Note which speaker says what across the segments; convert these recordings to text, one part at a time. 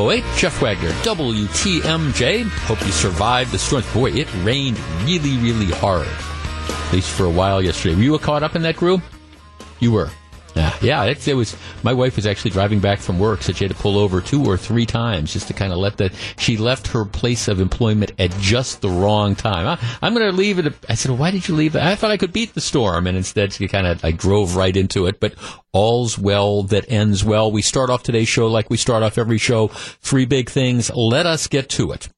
Speaker 1: 1208. Jeff Wagner, WTMJ. Hope you survived the storm. Boy, it rained really, really hard. At least for a while yesterday. Were you caught up in that group? You were. Yeah, yeah. It, it, was. My wife was actually driving back from work, so she had to pull over two or three times just to kind of let the. She left her place of employment at just the wrong time. I, am going to leave it. I said, "Why did you leave?" I thought I could beat the storm, and instead she kind of. I drove right into it. But all's well that ends well. We start off today's show like we start off every show. Three big things. Let us get to it.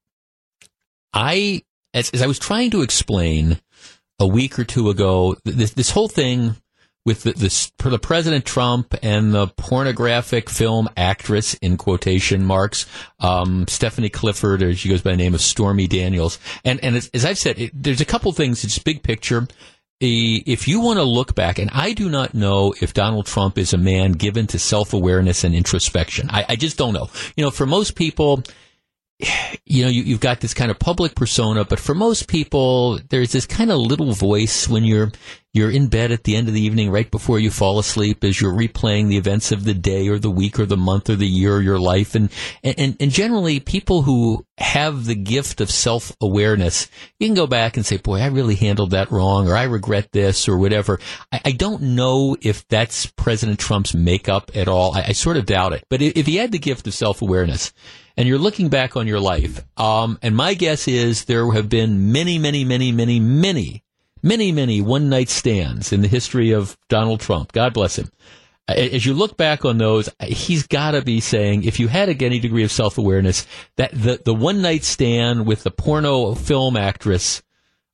Speaker 1: I, as, as I was trying to explain a week or two ago, this, this whole thing with the, this, the President Trump and the pornographic film actress in quotation marks, um, Stephanie Clifford, or she goes by the name of Stormy Daniels. And, and as, as I've said, it, there's a couple things. It's big picture. If you want to look back, and I do not know if Donald Trump is a man given to self awareness and introspection. I, I just don't know. You know, for most people, you know, you, have got this kind of public persona, but for most people, there's this kind of little voice when you're you're in bed at the end of the evening, right before you fall asleep, as you're replaying the events of the day or the week or the month or the year of your life, and and and generally, people who have the gift of self awareness, you can go back and say, "Boy, I really handled that wrong," or "I regret this," or whatever. I, I don't know if that's President Trump's makeup at all. I, I sort of doubt it. But if he had the gift of self awareness and you're looking back on your life, um, and my guess is there have been many, many, many, many, many, many, many one night stands in the history of Donald Trump. God bless him. As you look back on those, he's got to be saying, if you had any degree of self awareness, that the, the one night stand with the porno film actress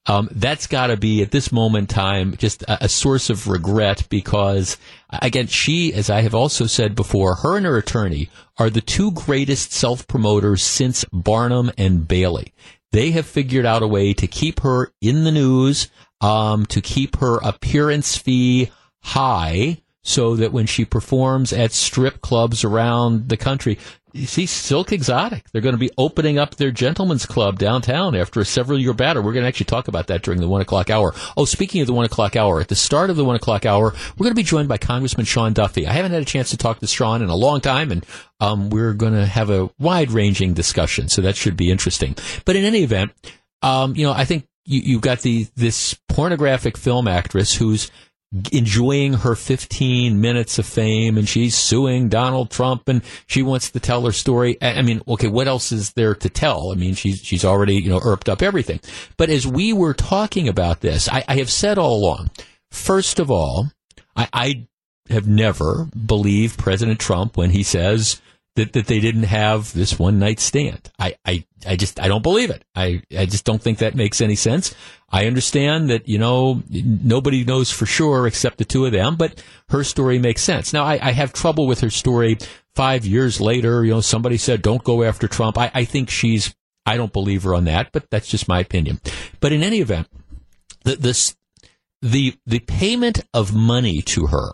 Speaker 1: um, that's got to be at this moment in time just a, a, source of regret because again, she, as I have also said before, her and her attorney are the two greatest self promoters since Barnum and Bailey. They have figured out a way to keep her in the news, um, to keep her appearance fee high so that when she performs at strip clubs around the country, you see Silk Exotic. They're going to be opening up their gentlemen's club downtown after a several year battle. We're going to actually talk about that during the one o'clock hour. Oh, speaking of the one o'clock hour, at the start of the one o'clock hour, we're going to be joined by Congressman Sean Duffy. I haven't had a chance to talk to Sean in a long time, and um, we're going to have a wide ranging discussion, so that should be interesting. But in any event, um, you know, I think you, you've got the this pornographic film actress who's enjoying her 15 minutes of fame and she's suing Donald Trump and she wants to tell her story. I mean, okay, what else is there to tell? I mean, she's, she's already, you know, erped up everything. But as we were talking about this, I, I have said all along, first of all, I, I have never believed President Trump when he says that, that they didn't have this one night stand. I, I, I just, I don't believe it. I, I just don't think that makes any sense. I understand that, you know, nobody knows for sure except the two of them, but her story makes sense. Now, I, I have trouble with her story five years later. You know, somebody said, don't go after Trump. I, I think she's, I don't believe her on that, but that's just my opinion. But in any event, the, this, the, the payment of money to her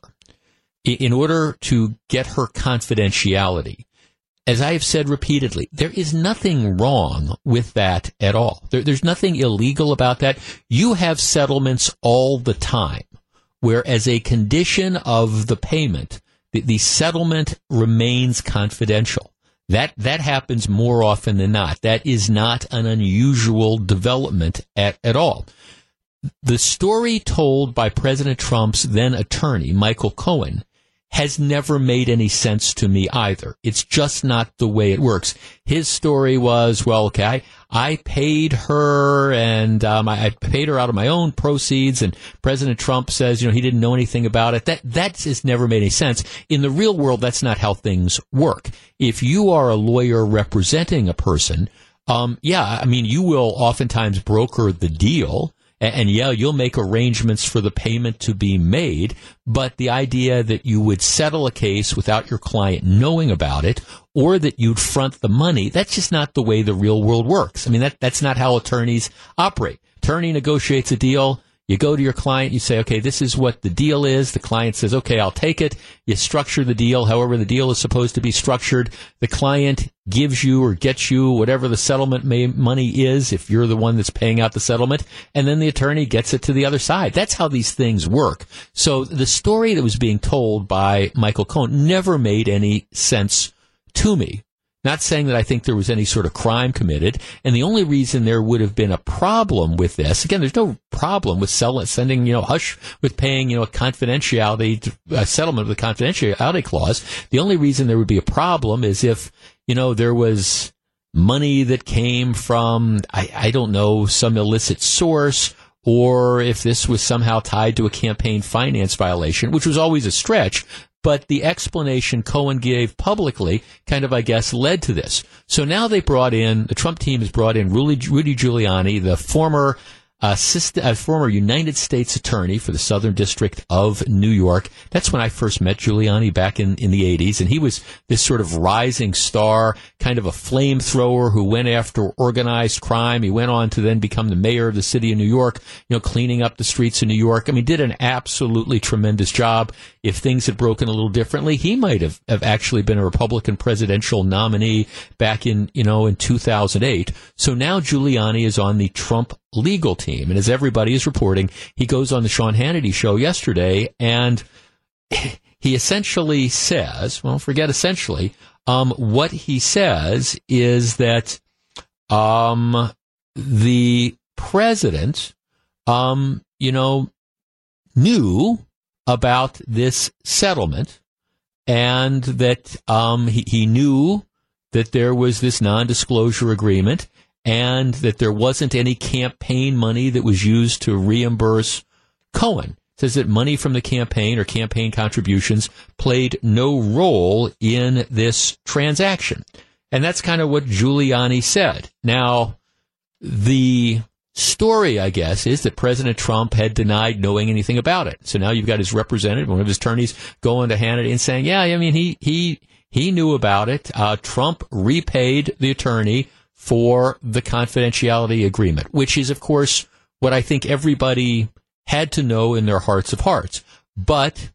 Speaker 1: in order to get her confidentiality as I have said repeatedly, there is nothing wrong with that at all. There, there's nothing illegal about that. You have settlements all the time where, as a condition of the payment, the, the settlement remains confidential. That that happens more often than not. That is not an unusual development at, at all. The story told by President Trump's then attorney, Michael Cohen, has never made any sense to me either. It's just not the way it works. His story was, well, okay, I, I paid her and um, I, I, paid her out of my own proceeds, and President Trump says, you know, he didn't know anything about it. That that has never made any sense. In the real world, that's not how things work. If you are a lawyer representing a person, um, yeah, I mean, you will oftentimes broker the deal and yeah, you'll make arrangements for the payment to be made, but the idea that you would settle a case without your client knowing about it or that you'd front the money, that's just not the way the real world works. I mean, that, that's not how attorneys operate. Attorney negotiates a deal. You go to your client, you say, okay, this is what the deal is. The client says, okay, I'll take it. You structure the deal however the deal is supposed to be structured. The client gives you or gets you whatever the settlement may, money is if you're the one that's paying out the settlement. And then the attorney gets it to the other side. That's how these things work. So the story that was being told by Michael Cohen never made any sense to me Not saying that I think there was any sort of crime committed. And the only reason there would have been a problem with this, again, there's no problem with selling, sending, you know, hush with paying, you know, a confidentiality, a settlement with a confidentiality clause. The only reason there would be a problem is if, you know, there was money that came from, I, I don't know, some illicit source or if this was somehow tied to a campaign finance violation, which was always a stretch. But the explanation Cohen gave publicly kind of, I guess, led to this. So now they brought in, the Trump team has brought in Rudy, Rudy Giuliani, the former uh, assistant, a uh, former United States attorney for the Southern District of New York. That's when I first met Giuliani back in, in the 80s. And he was this sort of rising star, kind of a flamethrower who went after organized crime. He went on to then become the mayor of the city of New York, you know, cleaning up the streets of New York. I mean, did an absolutely tremendous job. If things had broken a little differently, he might have, have actually been a Republican presidential nominee back in, you know, in 2008. So now Giuliani is on the Trump legal team. And as everybody is reporting, he goes on the Sean Hannity show yesterday and he essentially says, well, forget essentially, um, what he says is that um, the president, um, you know, knew about this settlement and that um, he, he knew that there was this non-disclosure agreement and that there wasn't any campaign money that was used to reimburse Cohen. Says that money from the campaign or campaign contributions played no role in this transaction. And that's kind of what Giuliani said. Now, the story, I guess, is that President Trump had denied knowing anything about it. So now you've got his representative, one of his attorneys, going to Hannity and saying, yeah, I mean, he, he, he knew about it. Uh, Trump repaid the attorney for the confidentiality agreement, which is, of course, what I think everybody had to know in their hearts of hearts. But,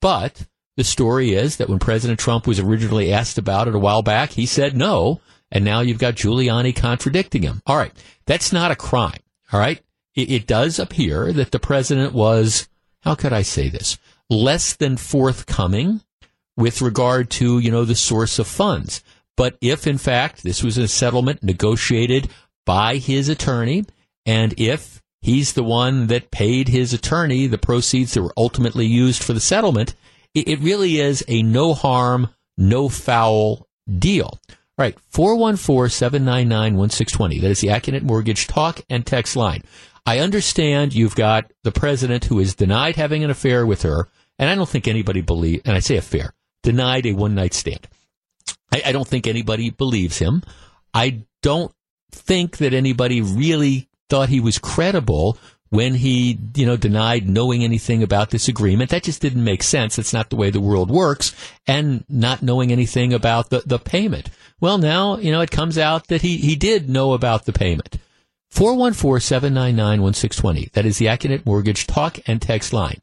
Speaker 1: but the story is that when President Trump was originally asked about it a while back, he said no. And now you've got Giuliani contradicting him. All right. That's not a crime. All right. It, it does appear that the president was, how could I say this? Less than forthcoming with regard to, you know, the source of funds. But if, in fact, this was a settlement negotiated by his attorney, and if he's the one that paid his attorney the proceeds that were ultimately used for the settlement, it, it really is a no harm, no foul deal. All right, 414-799-1620. That is the Accunet Mortgage talk and text line. I understand you've got the president who is denied having an affair with her, and I don't think anybody believe, and I say affair, denied a one night stand. I, I don't think anybody believes him. I don't think that anybody really thought he was credible when he, you know, denied knowing anything about this agreement. That just didn't make sense. It's not the way the world works. And not knowing anything about the, the payment. Well, now, you know, it comes out that he, he did know about the payment. 414-799-1620. That is the Accunet Mortgage talk and text line.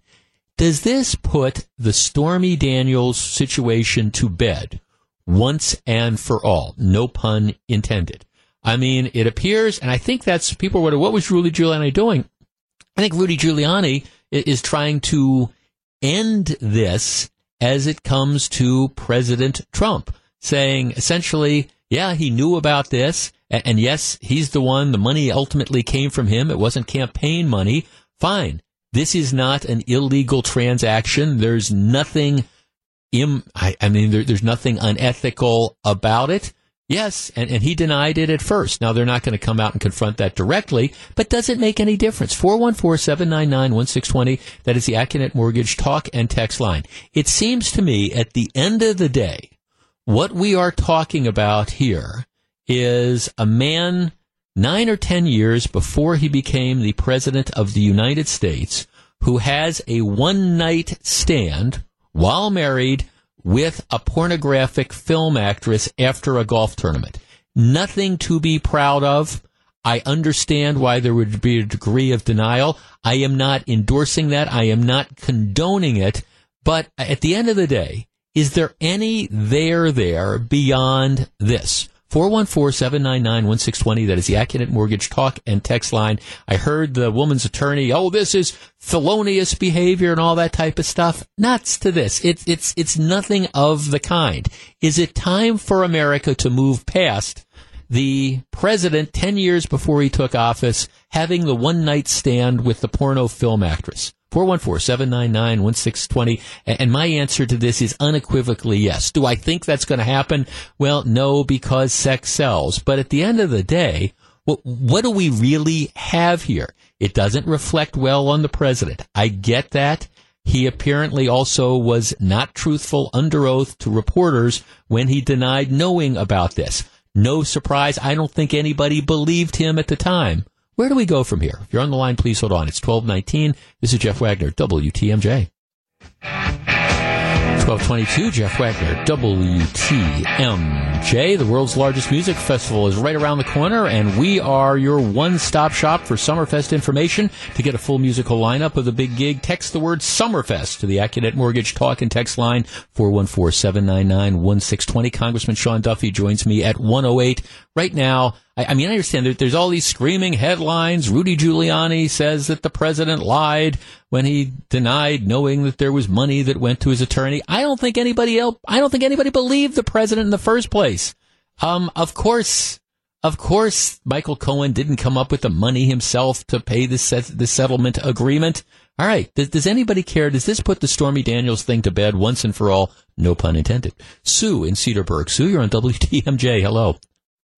Speaker 1: Does this put the Stormy Daniels situation to bed? once and for all. No pun intended. I mean, it appears, and I think that's people wonder what was Rudy Giuliani doing. I think Rudy Giuliani is trying to end this as it comes to President Trump, saying essentially, yeah, he knew about this, and yes, he's the one. The money ultimately came from him. It wasn't campaign money. Fine. This is not an illegal transaction. There's nothing Im, I, I mean, there, there's nothing unethical about it. Yes, and, and he denied it at first. Now they're not going to come out and confront that directly, but does it make any difference? 414-799-1620. That is the Accunet Mortgage talk and text line. It seems to me at the end of the day, what we are talking about here is a man nine or ten years before he became the president of the United States who has a one night stand while married with a pornographic film actress after a golf tournament. Nothing to be proud of. I understand why there would be a degree of denial. I am not endorsing that. I am not condoning it. But at the end of the day, is there any there there beyond this? 414-799-1620. That is the Accunet Mortgage talk and text line. I heard the woman's attorney, oh, this is felonious behavior and all that type of stuff. Nuts to this. It's, it's, it's nothing of the kind. Is it time for America to move past the president 10 years before he took office having the one night stand with the porno film actress? 414-799-1620. And my answer to this is unequivocally yes. Do I think that's going to happen? Well, no, because sex sells. But at the end of the day, what, what do we really have here? It doesn't reflect well on the president. I get that. He apparently also was not truthful under oath to reporters when he denied knowing about this. No surprise. I don't think anybody believed him at the time. Where do we go from here? If you're on the line, please hold on. It's 1219. This is Jeff Wagner, WTMJ. 1222, Jeff Wagner, WTMJ. The world's largest music festival is right around the corner, and we are your one stop shop for Summerfest information. To get a full musical lineup of the big gig, text the word Summerfest to the Accunet Mortgage talk and text line 414 799 1620. Congressman Sean Duffy joins me at 108 right now. I, I mean, I understand that there's all these screaming headlines. Rudy Giuliani says that the president lied when he denied knowing that there was money that went to his attorney. I don't think anybody else, I don't think anybody believed the president in the first place. Um, of course, of course, Michael Cohen didn't come up with the money himself to pay the set, the settlement agreement. All right. Does, does, anybody care? Does this put the Stormy Daniels thing to bed once and for all? No pun intended. Sue in Cedarburg. Sue, you're on WTMJ. Hello.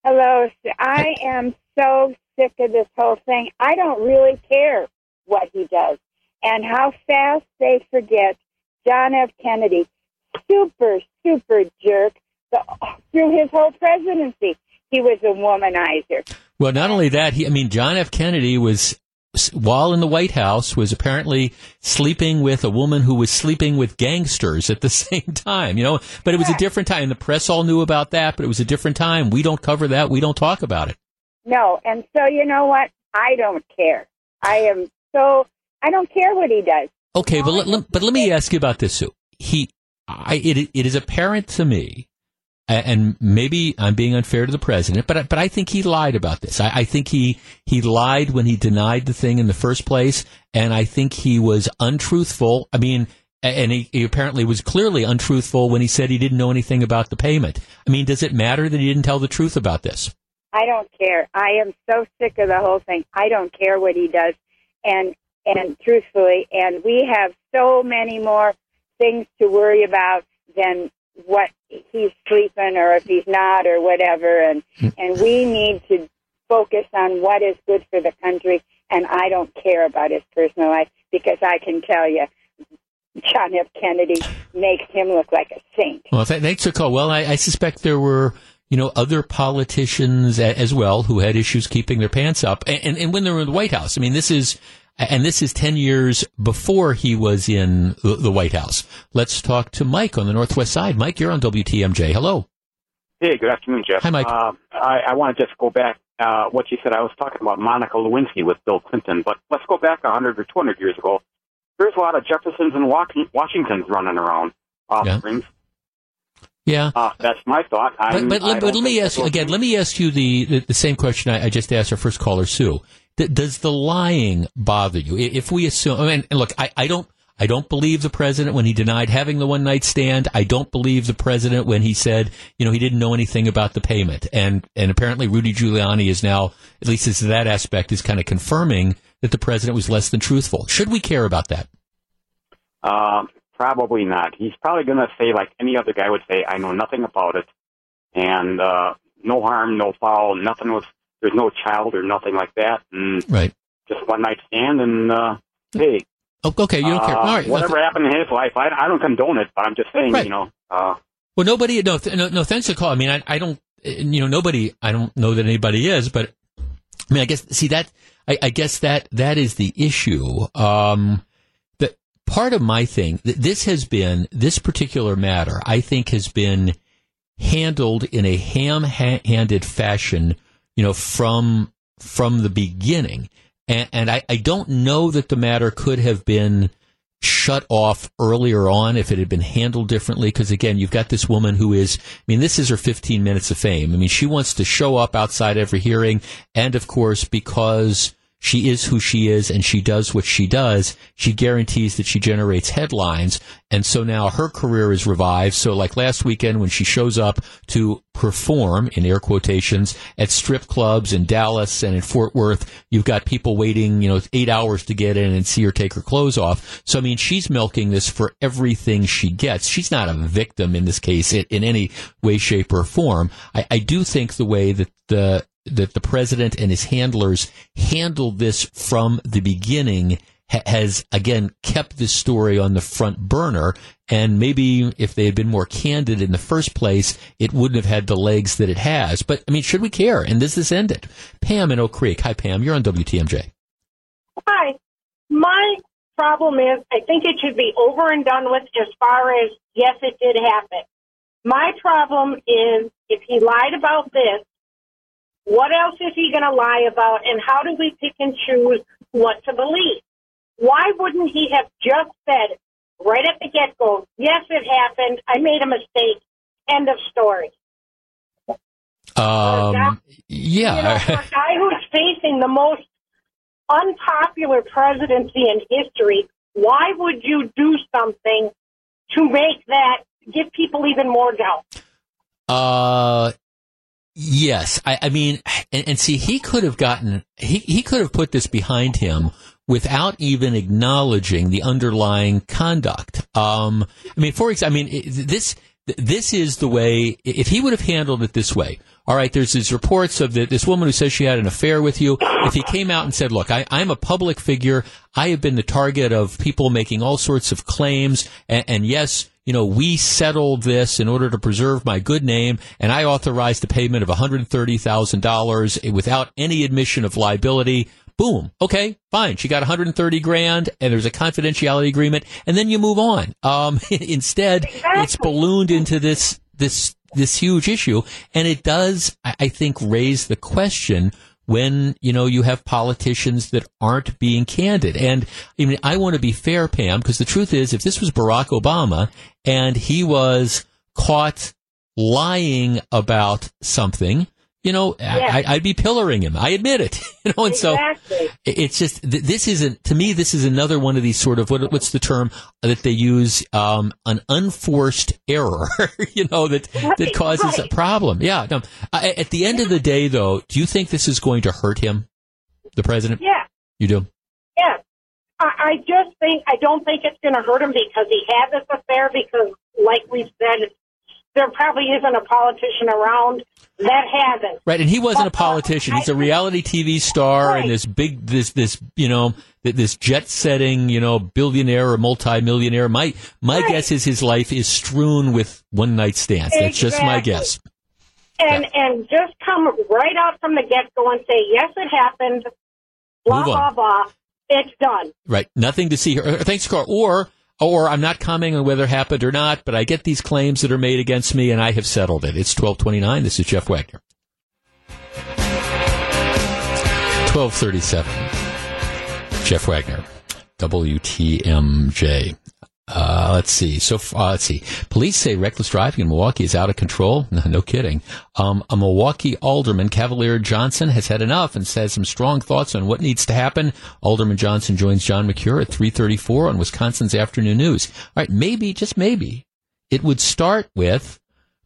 Speaker 2: Hello. I am so sick of this whole thing. I don't really care what he does and how fast they forget John F. Kennedy. Super, super jerk the, through his whole presidency. He was a womanizer.
Speaker 1: Well, not only that, he, I mean, John F. Kennedy was while in the White House, was apparently sleeping with a woman who was sleeping with gangsters at the same time, you know, but it was a different time. The press all knew about that, but it was a different time. We don't cover that. We don't talk about it.
Speaker 2: No. And so, you know what? I don't care. I am so, I don't care what he does.
Speaker 1: Okay. But let, but let me ask you about this, Sue. He, I, it, it is apparent to me and maybe I'm being unfair to the president, but but I think he lied about this. I, I, think he he lied when he denied the thing in the first place, and I think he was untruthful. I mean, and he, he apparently was clearly untruthful when he said he didn't know anything about the payment. I mean, does it matter that he didn't tell the truth about this?
Speaker 2: I don't care. I am so sick of the whole thing. I don't care what he does, and and truthfully, and we have so many more things to worry about than what he's sleeping or if he's not or whatever and hmm. and we need to focus on what is good for the country and I don't care about his personal life because I can tell you John F. Kennedy makes him look like a saint.
Speaker 1: Well, thanks for call. Well, I, I suspect there were you know, other politicians as well who had issues keeping their pants up. And, and, and, when they were in the White House, I mean, this is and this is 10 years before he was in the White House. Let's talk to Mike on the Northwest side. Mike, you're on WTMJ. Hello.
Speaker 3: Hey, good afternoon, Jeff.
Speaker 1: Hi, Mike.
Speaker 3: Uh, I, I want to just go back uh, what you said. I was talking about Monica Lewinsky with Bill Clinton, but let's go back 100 or 200 years ago. There's a lot of Jeffersons and Washingtons running around offsprings.
Speaker 1: Yeah.
Speaker 3: Uh, that's my thought.
Speaker 1: I'm, but, but, but let me ask you again. Let me ask you the, the, the same question I, I, just asked our first caller, Sue does the lying bother you? If we assume, I mean, look, I, I don't, I don't believe the president when he denied having the one night stand. I don't believe the president when he said, you know, he didn't know anything about the payment. And, and apparently Rudy Giuliani is now, at least as that aspect, is kind of confirming that the president was less than truthful. Should we care about that?
Speaker 3: Uh, probably not. He's probably going to say, like any other guy would say, I know nothing about it. And, uh, no harm, no foul, nothing was there's no child or nothing like that, and
Speaker 1: right.
Speaker 3: just one night stand, and uh, hey,
Speaker 1: oh, okay, you don't uh, care. All right,
Speaker 3: whatever happened in his life, I, I don't condone it, but I'm just saying, right. you know. Uh,
Speaker 1: well, nobody, no, no, no, thanks for call. I mean, I, I don't, you know, nobody, I don't know that anybody is, but I mean, I guess, see that, I, I guess that, that is the issue. Um, that part of my thing, this has been, this particular matter, I think has been handled in a ham-handed fashion you know, from from the beginning. And, and I, I don't know that the matter could have been shut off earlier on if it had been handled differently. Because again, you've got this woman who is, I mean, this is her 15 minutes of fame. I mean, she wants to show up outside every hearing. And of course, because she is who she is and she does what she does, she guarantees that she generates headlines. And so now her career is revived. So like last weekend when she shows up to perform in air quotations at strip clubs in Dallas and in Fort Worth, you've got people waiting, you know, eight hours to get in and see her take her clothes off. So I mean, she's milking this for everything she gets. She's not a victim in this case in, any way, shape, or form. I, I do think the way that the that the president and his handlers handled this from the beginning ha- has again kept this story on the front burner. And maybe if they had been more candid in the first place, it wouldn't have had the legs that it has. But I mean, should we care? And does this end it? Pam in Oak Creek. Hi, Pam. You're on WTMJ.
Speaker 4: Hi. My problem is I think it should be over and done with as far as, yes, it did happen. My problem is if he lied about this, what else is he going to lie about, and how do we pick and choose what to believe? Why wouldn't he have just said right at the get go, yes, it happened, I made a mistake, end of story?
Speaker 1: Um, yeah.
Speaker 4: You know, for a guy who's facing the most unpopular presidency in history, why would you do something to make that give people even more doubt?
Speaker 1: Uh, Yes, I, I mean, and, and, see, he could have gotten he he could have put this behind him without even acknowledging the underlying conduct. Um, I mean, for example, I mean this this is the way. If he would have handled it this way, all right, there's these reports of the, this woman who says she had an affair with you. If he came out and said, look, I, I'm a public figure. I have been the target of people making all sorts of claims. And, and yes, you know, we settled this in order to preserve my good name, and I authorized the payment of $130,000 without any admission of liability. Boom. Okay, fine. She got 130 grand, and there's a confidentiality agreement, and then you move on. Um, instead, exactly. it's ballooned into this this this huge issue, and it does, I think, raise the question when you know you have politicians that aren't being candid. And I mean, I want to be fair, Pam, because the truth is, if this was Barack Obama and he was caught lying about something, you know, I, would be pillaring him. I admit it. You know, and
Speaker 4: exactly.
Speaker 1: so it's just this isn't to me. This is another one of these sort of what, what's the term that they use? Um, an unforced error. you know that right, that causes right. a problem. Yeah. No, I, at the end of the day, though, do you think this is going to hurt him, the president?
Speaker 4: Yeah.
Speaker 1: You do.
Speaker 4: Yeah. I, I just think I don't think it's going to hurt him because he had this affair. Because, like we've said, there probably isn't a politician around that hasn't.
Speaker 1: Right, and he wasn't a uh, politician. He's a reality TV star right. and this big, this, this, you know, this jet-setting, you know, billionaire or multimillionaire. My, my right. guess is his life is strewn with one-night stands. Exactly. That's just my guess.
Speaker 4: And yeah. and just come right out from the get-go and say, yes, it happened. Blah blah blah. It's done.
Speaker 1: Right. Nothing to see here. Thanks, Carl. Or or I'm not commenting on whether it happened or not, but I get these claims that are made against me and I have settled it. It's 1229. This is Jeff Wagner. 1237. Jeff Wagner, WTMJ. Uh, let's see. So uh, let's see. Police say reckless driving in Milwaukee is out of control. No, no kidding. Um, a Milwaukee alderman, Cavalier Johnson, has had enough and says some strong thoughts on what needs to happen. Alderman Johnson joins John Mercure at 3:34 on Wisconsin's Afternoon News. All right, maybe just maybe it would start with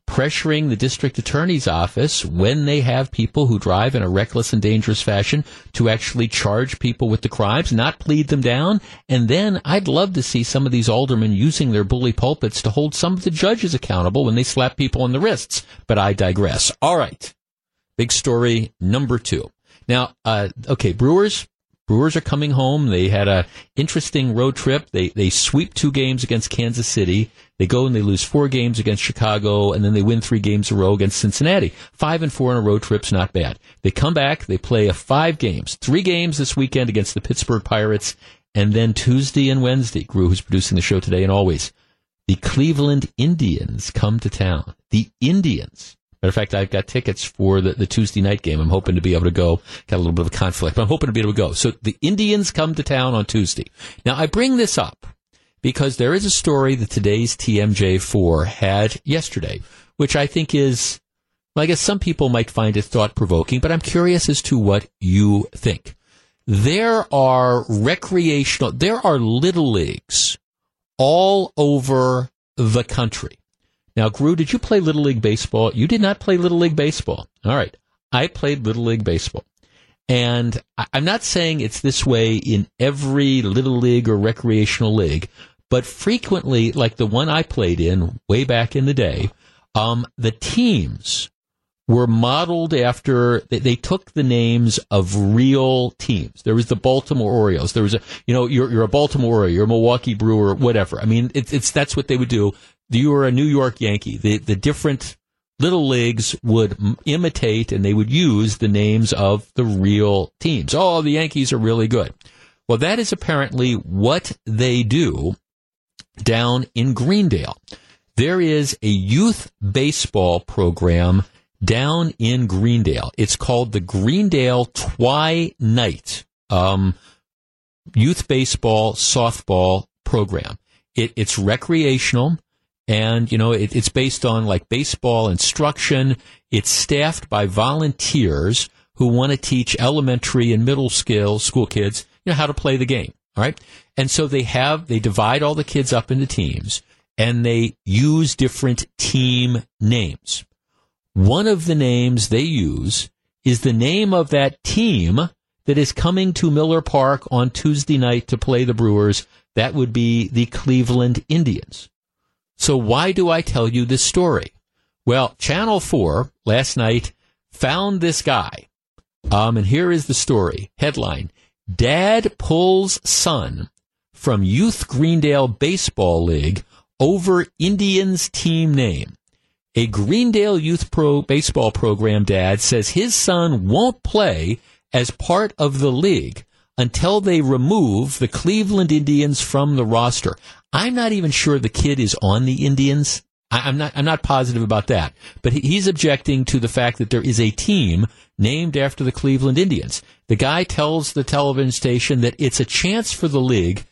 Speaker 1: pressuring the district attorney's office when they have people who drive in a reckless and dangerous fashion to actually charge people with the crimes, not plead them down. And then I'd love to see some of these aldermen using their bully pulpits to hold some of the judges accountable when they slap people on the wrists. But I digress. All right. Big story number two. Now, uh, okay, Brewers, Brewers are coming home. They had a interesting road trip. They they sweep two games against Kansas City. They go and they lose four games against Chicago, and then they win three games in a row against Cincinnati. Five and four on a road trip's not bad. They come back. They play a five games, three games this weekend against the Pittsburgh Pirates, and then Tuesday and Wednesday. Gru, who's producing the show today and always, the Cleveland Indians come to town. The Indians Matter of fact, I've got tickets for the, the Tuesday night game. I'm hoping to be able to go. Got a little bit of a conflict, but I'm hoping to be able to go. So the Indians come to town on Tuesday. Now I bring this up because there is a story that today's TMJ4 had yesterday, which I think is, well, I guess some people might find it thought provoking, but I'm curious as to what you think. There are recreational, there are little leagues all over the country. Now, Gru, did you play Little League Baseball? You did not play Little League Baseball. All right. I played Little League Baseball. And I'm not saying it's this way in every little league or recreational league, but frequently, like the one I played in way back in the day, um, the teams were modeled after they, they, took the names of real teams. There was the Baltimore Orioles. There was a you know you're you're a Baltimore Oriole, you're a Milwaukee Brewer, whatever. I mean, it's it's that's what they would do. You were a New York Yankee. The the different little leagues would imitate and they would use the names of the real teams. Oh, the Yankees are really good. Well, that is apparently what they do down in Greendale. There is a youth baseball program down in Greendale. It's called the Greendale Twi Night um, Youth Baseball Softball Program. It, it's recreational. And, you know, it, it's based on like baseball instruction. It's staffed by volunteers who want to teach elementary and middle school school kids, you know, how to play the game. All right. And so they have, they divide all the kids up into teams and they use different team names. One of the names they use is the name of that team that is coming to Miller Park on Tuesday night to play the Brewers. That would be the Cleveland Indians. So why do I tell you this story? Well, Channel 4 last night found this guy. Um, and here is the story. Headline. Dad pulls son from Youth Greendale Baseball League over Indians team name. A Greendale Youth Pro baseball program dad says his son won't play as part of the league until they remove the Cleveland Indians from the roster. I'm not even sure the kid is on the Indians. I, am not. I'm not positive about that. But he, he's objecting to the fact that there is a team named after the Cleveland Indians. The guy tells the television station that it's a chance for the league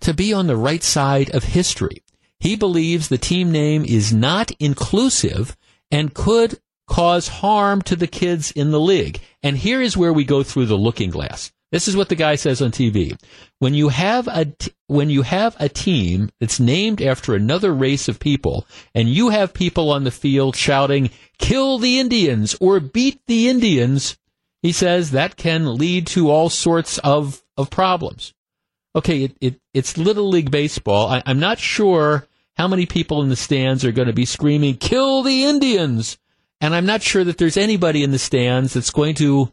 Speaker 1: to be on the right side of history. He believes the team name is not inclusive and could cause harm to the kids in the league. And here is where we go through the looking glass. This is what the guy says on TV. When you have a t- when you have a team that's named after another race of people, and you have people on the field shouting "Kill the Indians" or "Beat the Indians," he says that can lead to all sorts of of problems. Okay, it, it it's little league baseball. I, I'm not sure how many people in the stands are going to be screaming "Kill the Indians," and I'm not sure that there's anybody in the stands that's going to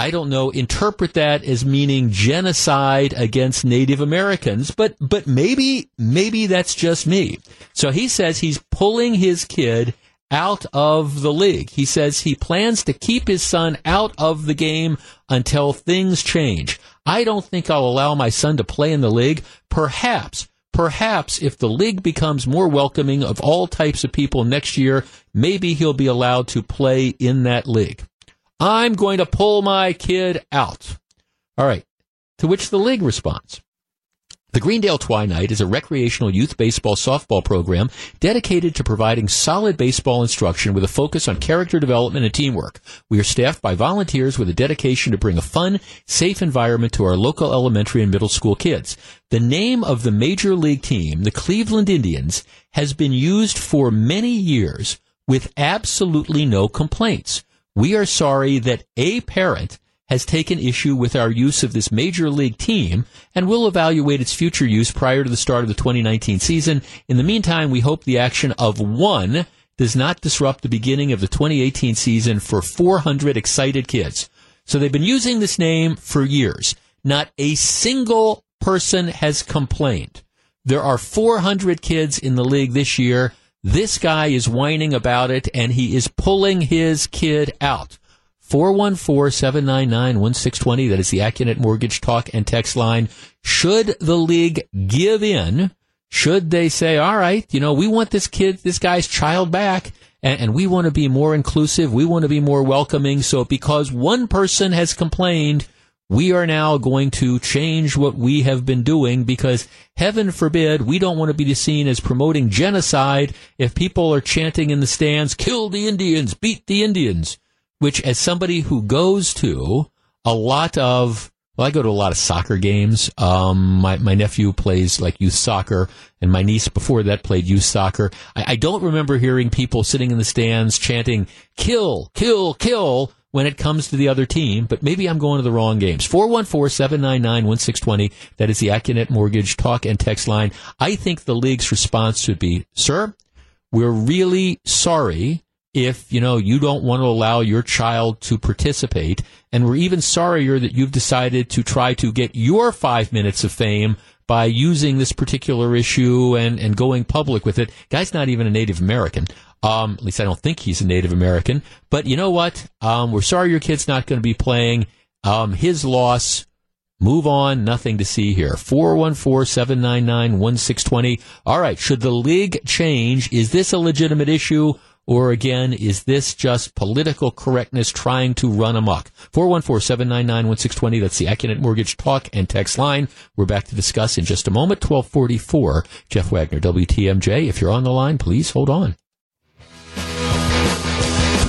Speaker 1: I don't know, interpret that as meaning genocide against Native Americans, but, but maybe, maybe that's just me. So he says he's pulling his kid out of the league. He says he plans to keep his son out of the game until things change. I don't think I'll allow my son to play in the league. Perhaps, perhaps if the league becomes more welcoming of all types of people next year, maybe he'll be allowed to play in that league. I'm going to pull my kid out. All right. To which the league responds. The Greendale Twilight is a recreational youth baseball softball program dedicated to providing solid baseball instruction with a focus on character development and teamwork. We are staffed by volunteers with a dedication to bring a fun, safe environment to our local elementary and middle school kids. The name of the major league team, the Cleveland Indians, has been used for many years with absolutely no complaints. We are sorry that a parent has taken issue with our use of this major league team and will evaluate its future use prior to the start of the 2019 season. In the meantime, we hope the action of one does not disrupt the beginning of the 2018 season for 400 excited kids. So they've been using this name for years. Not a single person has complained. There are 400 kids in the league this year. This guy is whining about it and he is pulling his kid out. 414-799-1620. That is the Accunet Mortgage Talk and Text line. Should the league give in? Should they say, all right, you know, we want this kid, this guy's child back and, and we want to be more inclusive. We want to be more welcoming. So because one person has complained, we are now going to change what we have been doing because heaven forbid we don't want to be seen as promoting genocide if people are chanting in the stands, kill the Indians, beat the Indians, which as somebody who goes to a lot of well, I go to a lot of soccer games. Um, my, my nephew plays like youth soccer, and my niece before that played youth soccer. I, I don't remember hearing people sitting in the stands chanting, kill, kill, kill, when it comes to the other team, but maybe I'm going to the wrong games. 414-799-1620. That is the Accunet Mortgage talk and text line. I think the league's response should be, sir, we're really sorry if, you know, you don't want to allow your child to participate. And we're even sorrier that you've decided to try to get your five minutes of fame by using this particular issue and, and going public with it. Guy's not even a Native American. Um, at least I don't think he's a Native American. But you know what? Um, we're sorry your kid's not going to be playing. Um, his loss. Move on. Nothing to see here. 414-799-1620. All right. Should the league change? Is this a legitimate issue? Or again, is this just political correctness trying to run amok? 414-799-1620. That's the Accunet Mortgage talk and text line. We're back to discuss in just a moment. 1244. Jeff Wagner, WTMJ. If you're on the line, please hold on.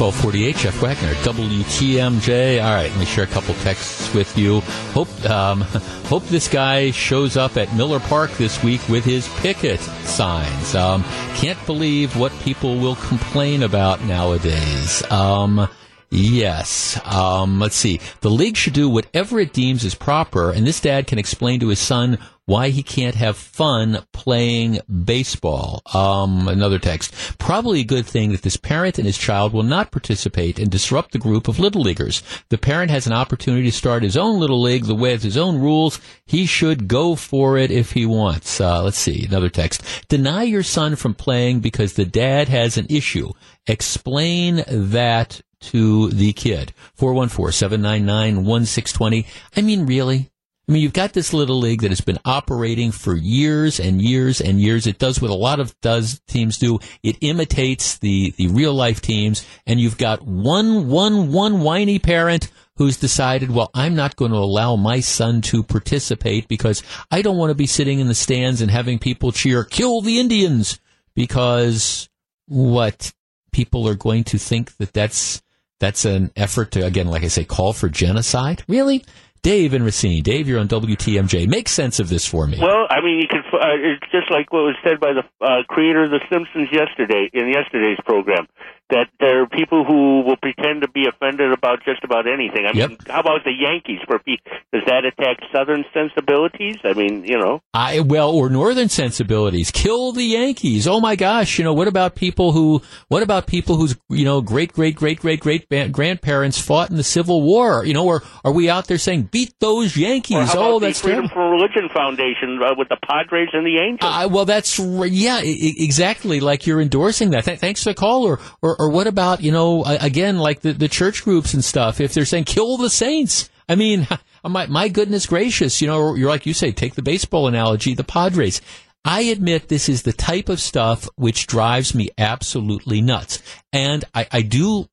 Speaker 1: 1248, Jeff Wagner, WTMJ. All right, let me share a couple texts with you. Hope um, hope this guy shows up at Miller Park this week with his picket signs. Um, can't believe what people will complain about nowadays. Um, Yes. Um, let's see. The league should do whatever it deems is proper, and this dad can explain to his son why he can't have fun playing baseball. Um, another text. Probably a good thing that this parent and his child will not participate and disrupt the group of little leaguers. The parent has an opportunity to start his own little league the way with his own rules. He should go for it if he wants. Uh, let's see. Another text. Deny your son from playing because the dad has an issue. Explain that to the kid. 414-799-1620. I mean, really? I mean, you've got this little league that has been operating for years and years and years. It does what a lot of does teams do. It imitates the, the real life teams. And you've got one, one, one whiny parent who's decided, well, I'm not going to allow my son to participate because I don't want to be sitting in the stands and having people cheer, kill the Indians because what people are going to think that that's that's an effort to, again, like I say, call for genocide? Really? Dave and Racine. Dave, you're on WTMJ. Make sense of this for me.
Speaker 5: Well, I mean, you can. Uh, it's just like what was said by the uh, creator of The Simpsons yesterday in yesterday's program that there are people who will pretend to be offended about just about anything. I mean, how about the Yankees? For does that attack Southern sensibilities? I mean, you know,
Speaker 1: I well, or Northern sensibilities. Kill the Yankees. Oh my gosh, you know, what about people who? What about people whose you know great great great great great grandparents fought in the Civil War? You know, or are we out there saying beat those Yankees?
Speaker 5: oh,
Speaker 1: that's
Speaker 5: the Freedom for Religion Foundation uh, with the Padres and the Angels.
Speaker 1: Uh, well, that's yeah, exactly. Like you're endorsing that. Th- thanks for the call, or, or or what about, you know, again, like the, the church groups and stuff, if they're saying kill the saints? I mean, my, my goodness gracious, you know, you're like you say, take the baseball analogy, the Padres. I admit this is the type of stuff which drives me absolutely nuts. And I, I do,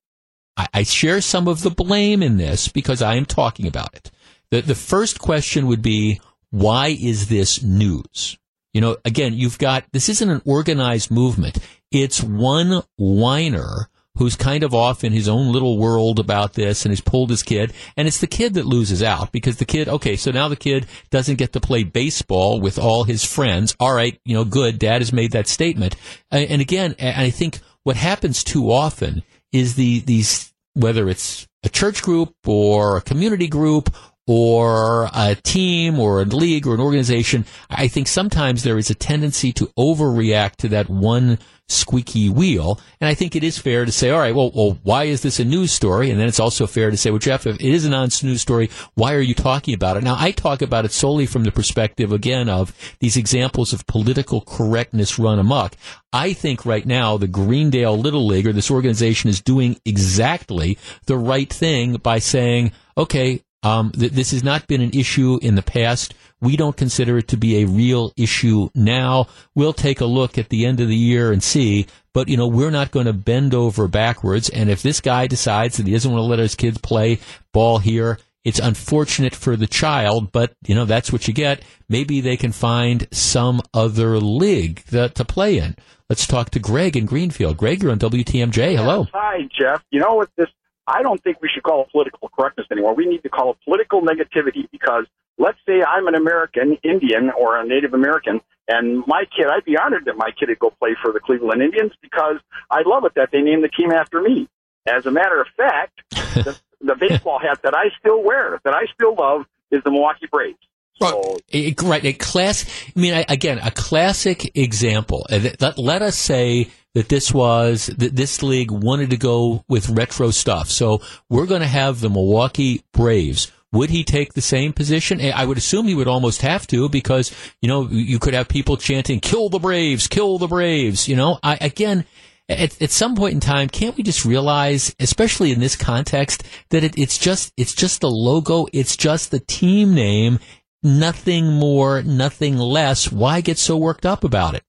Speaker 1: I, I share some of the blame in this because I am talking about it. The, the first question would be, why is this news? You know, again, you've got, this isn't an organized movement. It's one whiner who's kind of off in his own little world about this and has pulled his kid. And it's the kid that loses out because the kid, okay, so now the kid doesn't get to play baseball with all his friends. All right, you know, good. Dad has made that statement. And again, I think what happens too often is the, these, whether it's a church group or a community group or a team or a league or an organization, I think sometimes there is a tendency to overreact to that one squeaky wheel. And I think it is fair to say, all right, well, well, why is this a news story? And then it's also fair to say, well, Jeff, if it is a non-news story, why are you talking about it? Now, I talk about it solely from the perspective, again, of these examples of political correctness run amok. I think right now the Greendale Little League or this organization is doing exactly the right thing by saying, okay, um, th- this has not been an issue in the past. We don't consider it to be a real issue now. We'll take a look at the end of the year and see. But, you know, we're not going to bend over backwards. And if this guy decides that he doesn't want to let his kids play ball here, It's unfortunate for the child, but you know that's what you get. Maybe they can find some other league that, to play in. Let's talk to Greg in Greenfield. Greg, you're on WTMJ. Hello.
Speaker 6: Yes, hi, Jeff. You know what this? I don't think we should call it political correctness anymore. We need to call it political negativity because let's say I'm an American Indian or a Native American, and my kid, I'd be honored that my kid would go play for the Cleveland Indians because I love it that they named the team after me. As a matter of fact, the, the baseball hat that I still wear, that I still love, is the Milwaukee Braves.
Speaker 1: So, right, a class. I mean, again, a classic example. Let, let us say that this was that this league wanted to go with retro stuff. So we're going to have the Milwaukee Braves. Would he take the same position? Eh, I would assume he would almost have to because you know you could have people chanting "Kill the Braves! Kill the Braves!" You know, I, again. At, at, some point in time, can't we just realize, especially in this context, that it, it's just it's just the logo, it's just the team name, nothing more, nothing less. Why get so worked up about it?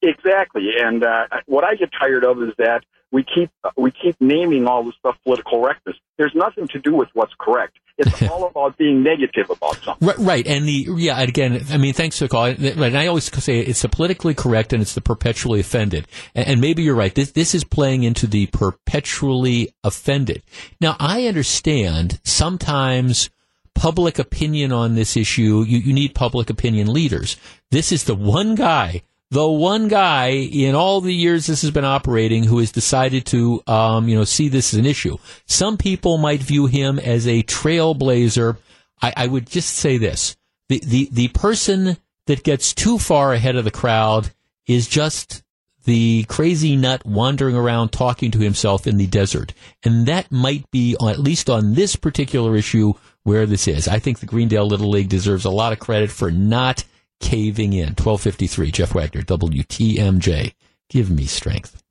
Speaker 6: Exactly, and uh, what I get tired of is that we keep we keep naming all this stuff political correctness. There's nothing to do with what's correct. It's all about being negative about something.
Speaker 1: Right, right, and the yeah. Again, I mean, thanks for the call. And I always say it's the politically correct and it's the perpetually offended. And maybe you're right. This this is playing into the perpetually offended. Now, I understand sometimes public opinion on this issue, you, you need public opinion leaders. This is the one guy, the one guy in all the years this has been operating who has decided to, um, you know, see this as an issue. Some people might view him as a trailblazer. I, I would just say this. The, the, the person that gets too far ahead of the crowd is just the crazy nut wandering around talking to himself in the desert. And that might be, at least on this particular issue, where this is. I think the Greendale Little League deserves a lot of credit for not caving in. 1253, Jeff Wagner, WTMJ. Give me strength.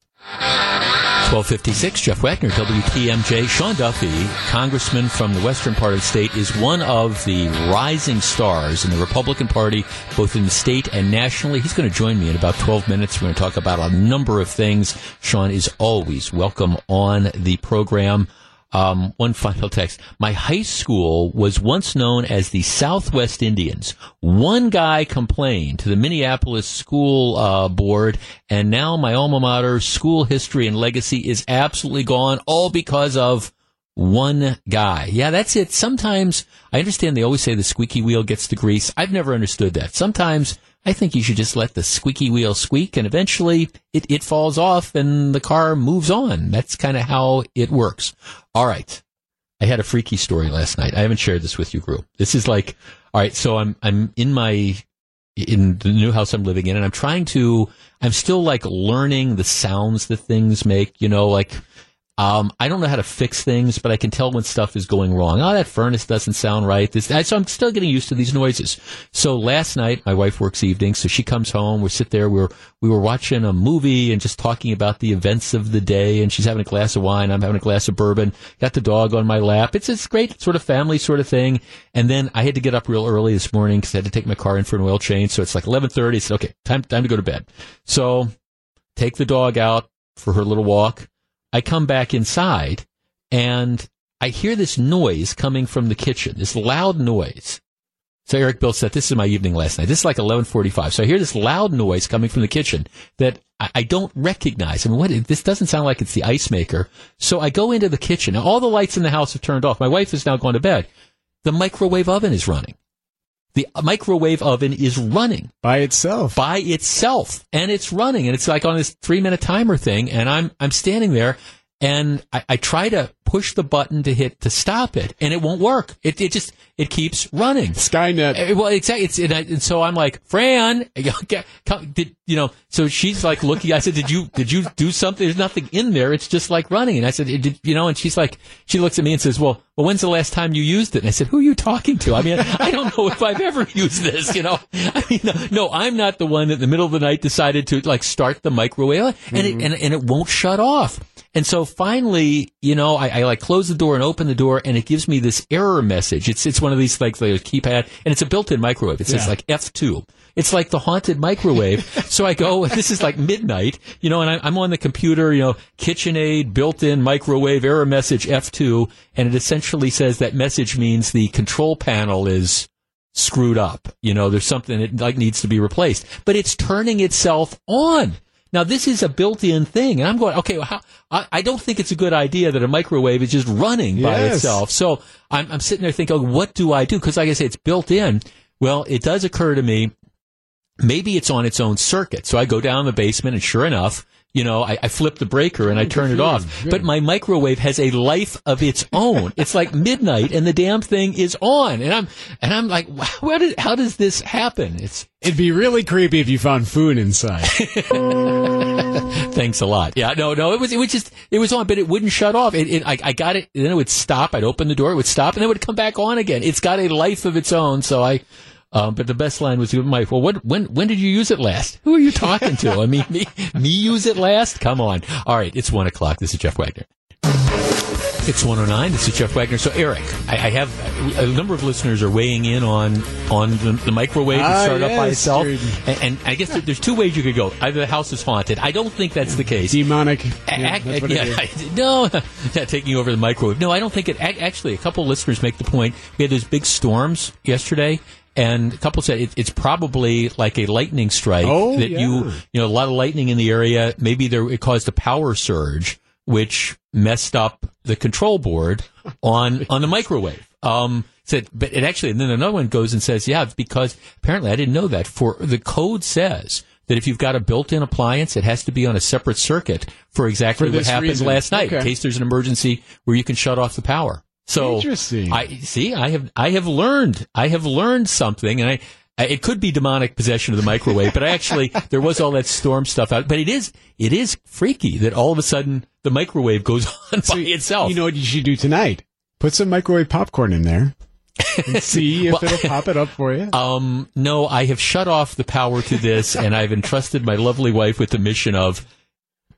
Speaker 1: 1256, Jeff Wagner, WTMJ. Sean Duffy, congressman from the western part of the state, is one of the rising stars in the Republican Party, both in the state and nationally. He's going to join me in about 12 minutes. We're going to talk about a number of things. Sean is always welcome on the program. Um, one final text. My high school was once known as the Southwest Indians. One guy complained to the Minneapolis school uh, board, and now my alma mater, school history and legacy, is absolutely gone, all because of one guy. Yeah, that's it. Sometimes I understand they always say the squeaky wheel gets the grease. I've never understood that. Sometimes I think you should just let the squeaky wheel squeak and eventually it, it falls off and the car moves on. That's kind of how it works. All right. I had a freaky story last night. I haven't shared this with you, group. This is like, all right. So I'm, I'm in my, in the new house I'm living in and I'm trying to, I'm still like learning the sounds that things make, you know, like, um, I don't know how to fix things, but I can tell when stuff is going wrong. Oh, that furnace doesn't sound right. This, so I'm still getting used to these noises. So last night, my wife works evenings, so she comes home. We sit there. We were we were watching a movie and just talking about the events of the day. And she's having a glass of wine. I'm having a glass of bourbon. Got the dog on my lap. It's it's great sort of family sort of thing. And then I had to get up real early this morning because I had to take my car in for an oil change. So it's like 11:30. I said, okay, time time to go to bed. So take the dog out for her little walk I come back inside and I hear this noise coming from the kitchen, this loud noise. So Eric Bill said, this is my evening last night. This is like 1145. So I hear this loud noise coming from the kitchen that I, I don't recognize. I mean, what, this doesn't sound like it's the ice maker. So I go into the kitchen. Now all the lights in the house have turned off. My wife has now gone to bed. The microwave oven is running. The microwave oven is running
Speaker 7: by itself.
Speaker 1: By itself, and it's running, and it's like on this three minute timer thing. And I'm I'm standing there, and I, I try to push the button to hit to stop it, and it won't work. It it just it keeps running.
Speaker 7: Skynet.
Speaker 1: Uh, well, exactly. It's, and, I, and so I'm like, Fran, did you know? So she's like looking. I said, did you did you do something? There's nothing in there. It's just like running. And I said, did you know? And she's like, she looks at me and says, well, well, when's the last time you used it? And I said, who are you talking to? I mean, I don't know if I've ever used this. You know, I mean, no, no I'm not the one that in the middle of the night decided to like start the microwave, and mm-hmm. it and, and it won't shut off. And so finally, you know, I, I I like close the door and open the door, and it gives me this error message. It's it's one of these like the keypad, and it's a built-in microwave. It says
Speaker 7: Yeah.
Speaker 1: like F two. It's like the haunted microwave. so I go, oh, this is like midnight, you know, and I, I'm on the computer, you know, KitchenAid, built-in microwave, error message F2, and it essentially says that message means the control panel is screwed up. You know, there's something that like needs to be replaced, but it's turning itself on. Now this is a built-in thing, and I'm going, okay, well, how, I, I don't think it's a good idea that a microwave is just running by
Speaker 7: Yes.
Speaker 1: itself. So I'm, I'm sitting there thinking, oh, what do I do? Because like I say, it's built in. Well, it does occur to me, maybe it's on its own circuit. So I go down the basement, and sure enough, you know, I, I flip the breaker and I turn it off. But my microwave has a life of its own. it's like midnight, and the damn thing is on, and I'm and I'm like, wow, how, did, how does this happen? It's
Speaker 7: It'd be really creepy if you found food inside.
Speaker 1: Thanks a lot. Yeah, no, no, it was, it was just, it was on, but it wouldn't shut off. It, it I, I got it, and then it would stop. I'd open the door, it would stop, and then it would come back on again. It's got a life of its own. So I, um, but the best line was my, well, what, when, when did you use it last? Who are you talking to? I mean, me, me use it last? Come on. All right. It's one o'clock. This is Jeff Wagner. It's 109. This is Jeff Wagner. So, Eric, I, I have a number of listeners are weighing in on on the, the microwave
Speaker 7: Ah,
Speaker 1: start up by itself. And, and I guess there- there's two ways you could go. Either the house is haunted. I don't think that's the case.
Speaker 7: Demonic.
Speaker 1: A-
Speaker 7: Yeah, what
Speaker 1: yeah. I- no, taking over the microwave. No, I don't think it. ac- Actually, a couple of listeners make the point. We had those big storms yesterday, and a couple said it, it's probably like a lightning strike
Speaker 7: Oh,
Speaker 1: that
Speaker 7: yeah.
Speaker 1: you, you know, a lot of lightning in the area. Maybe there it caused a power surge, which messed up the control board on on the microwave. Um, said, but it actually, and then another one goes and says, yeah, it's because apparently I didn't know that. For the code says that if you've got a built-in appliance, it has to be on a separate circuit for exactly
Speaker 7: For
Speaker 1: what happened
Speaker 7: reason.
Speaker 1: last night, in case there's an emergency where you can shut off the power. So
Speaker 7: Interesting.
Speaker 1: I see. I have I have learned. I have learned something, and I. It could be demonic possession of the microwave, but I actually there was all that storm stuff out. But it is it is freaky that all of a sudden the microwave goes on by itself.
Speaker 7: You know what you should do tonight? Put some microwave popcorn in there and see if
Speaker 1: Well-
Speaker 7: it'll pop it up for you.
Speaker 1: Um, no, I have shut off the power to this, and I've entrusted my lovely wife with the mission of,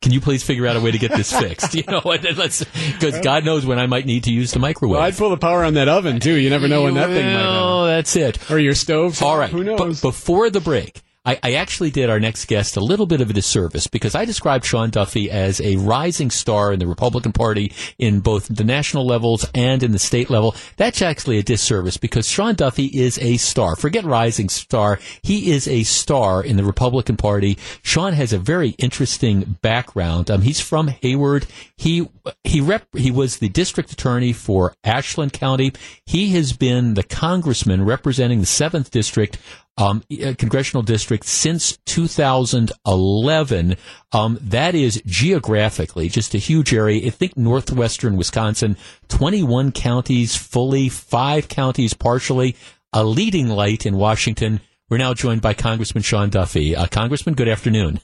Speaker 1: can you please figure out a way to get this fixed? You know, let's because God knows when I might need to use the microwave.
Speaker 7: Well, I'd pull the power on that oven too. You never know when that thing might
Speaker 1: Oh, that's it.
Speaker 7: Or your stove.
Speaker 1: All right.
Speaker 7: Who
Speaker 1: But
Speaker 7: knows?
Speaker 1: before the break, I, I actually did our next guest a little bit of a disservice because I described Sean Duffy as a rising star in the Republican Party in both the national levels and in the state level. That's actually a disservice because Sean Duffy is a star. Forget rising star. He is a star in the Republican Party. Sean has a very interesting background. Um, he's from Hayward. He he rep he was the district attorney for Ashland County. He has been the congressman representing the seventh district um, uh, congressional district since 2011. Um, that is geographically just a huge area. I think northwestern Wisconsin, 21 counties fully, five counties partially, a leading light in Washington. We're now joined by Congressman Sean Duffy. Uh, Congressman, good afternoon.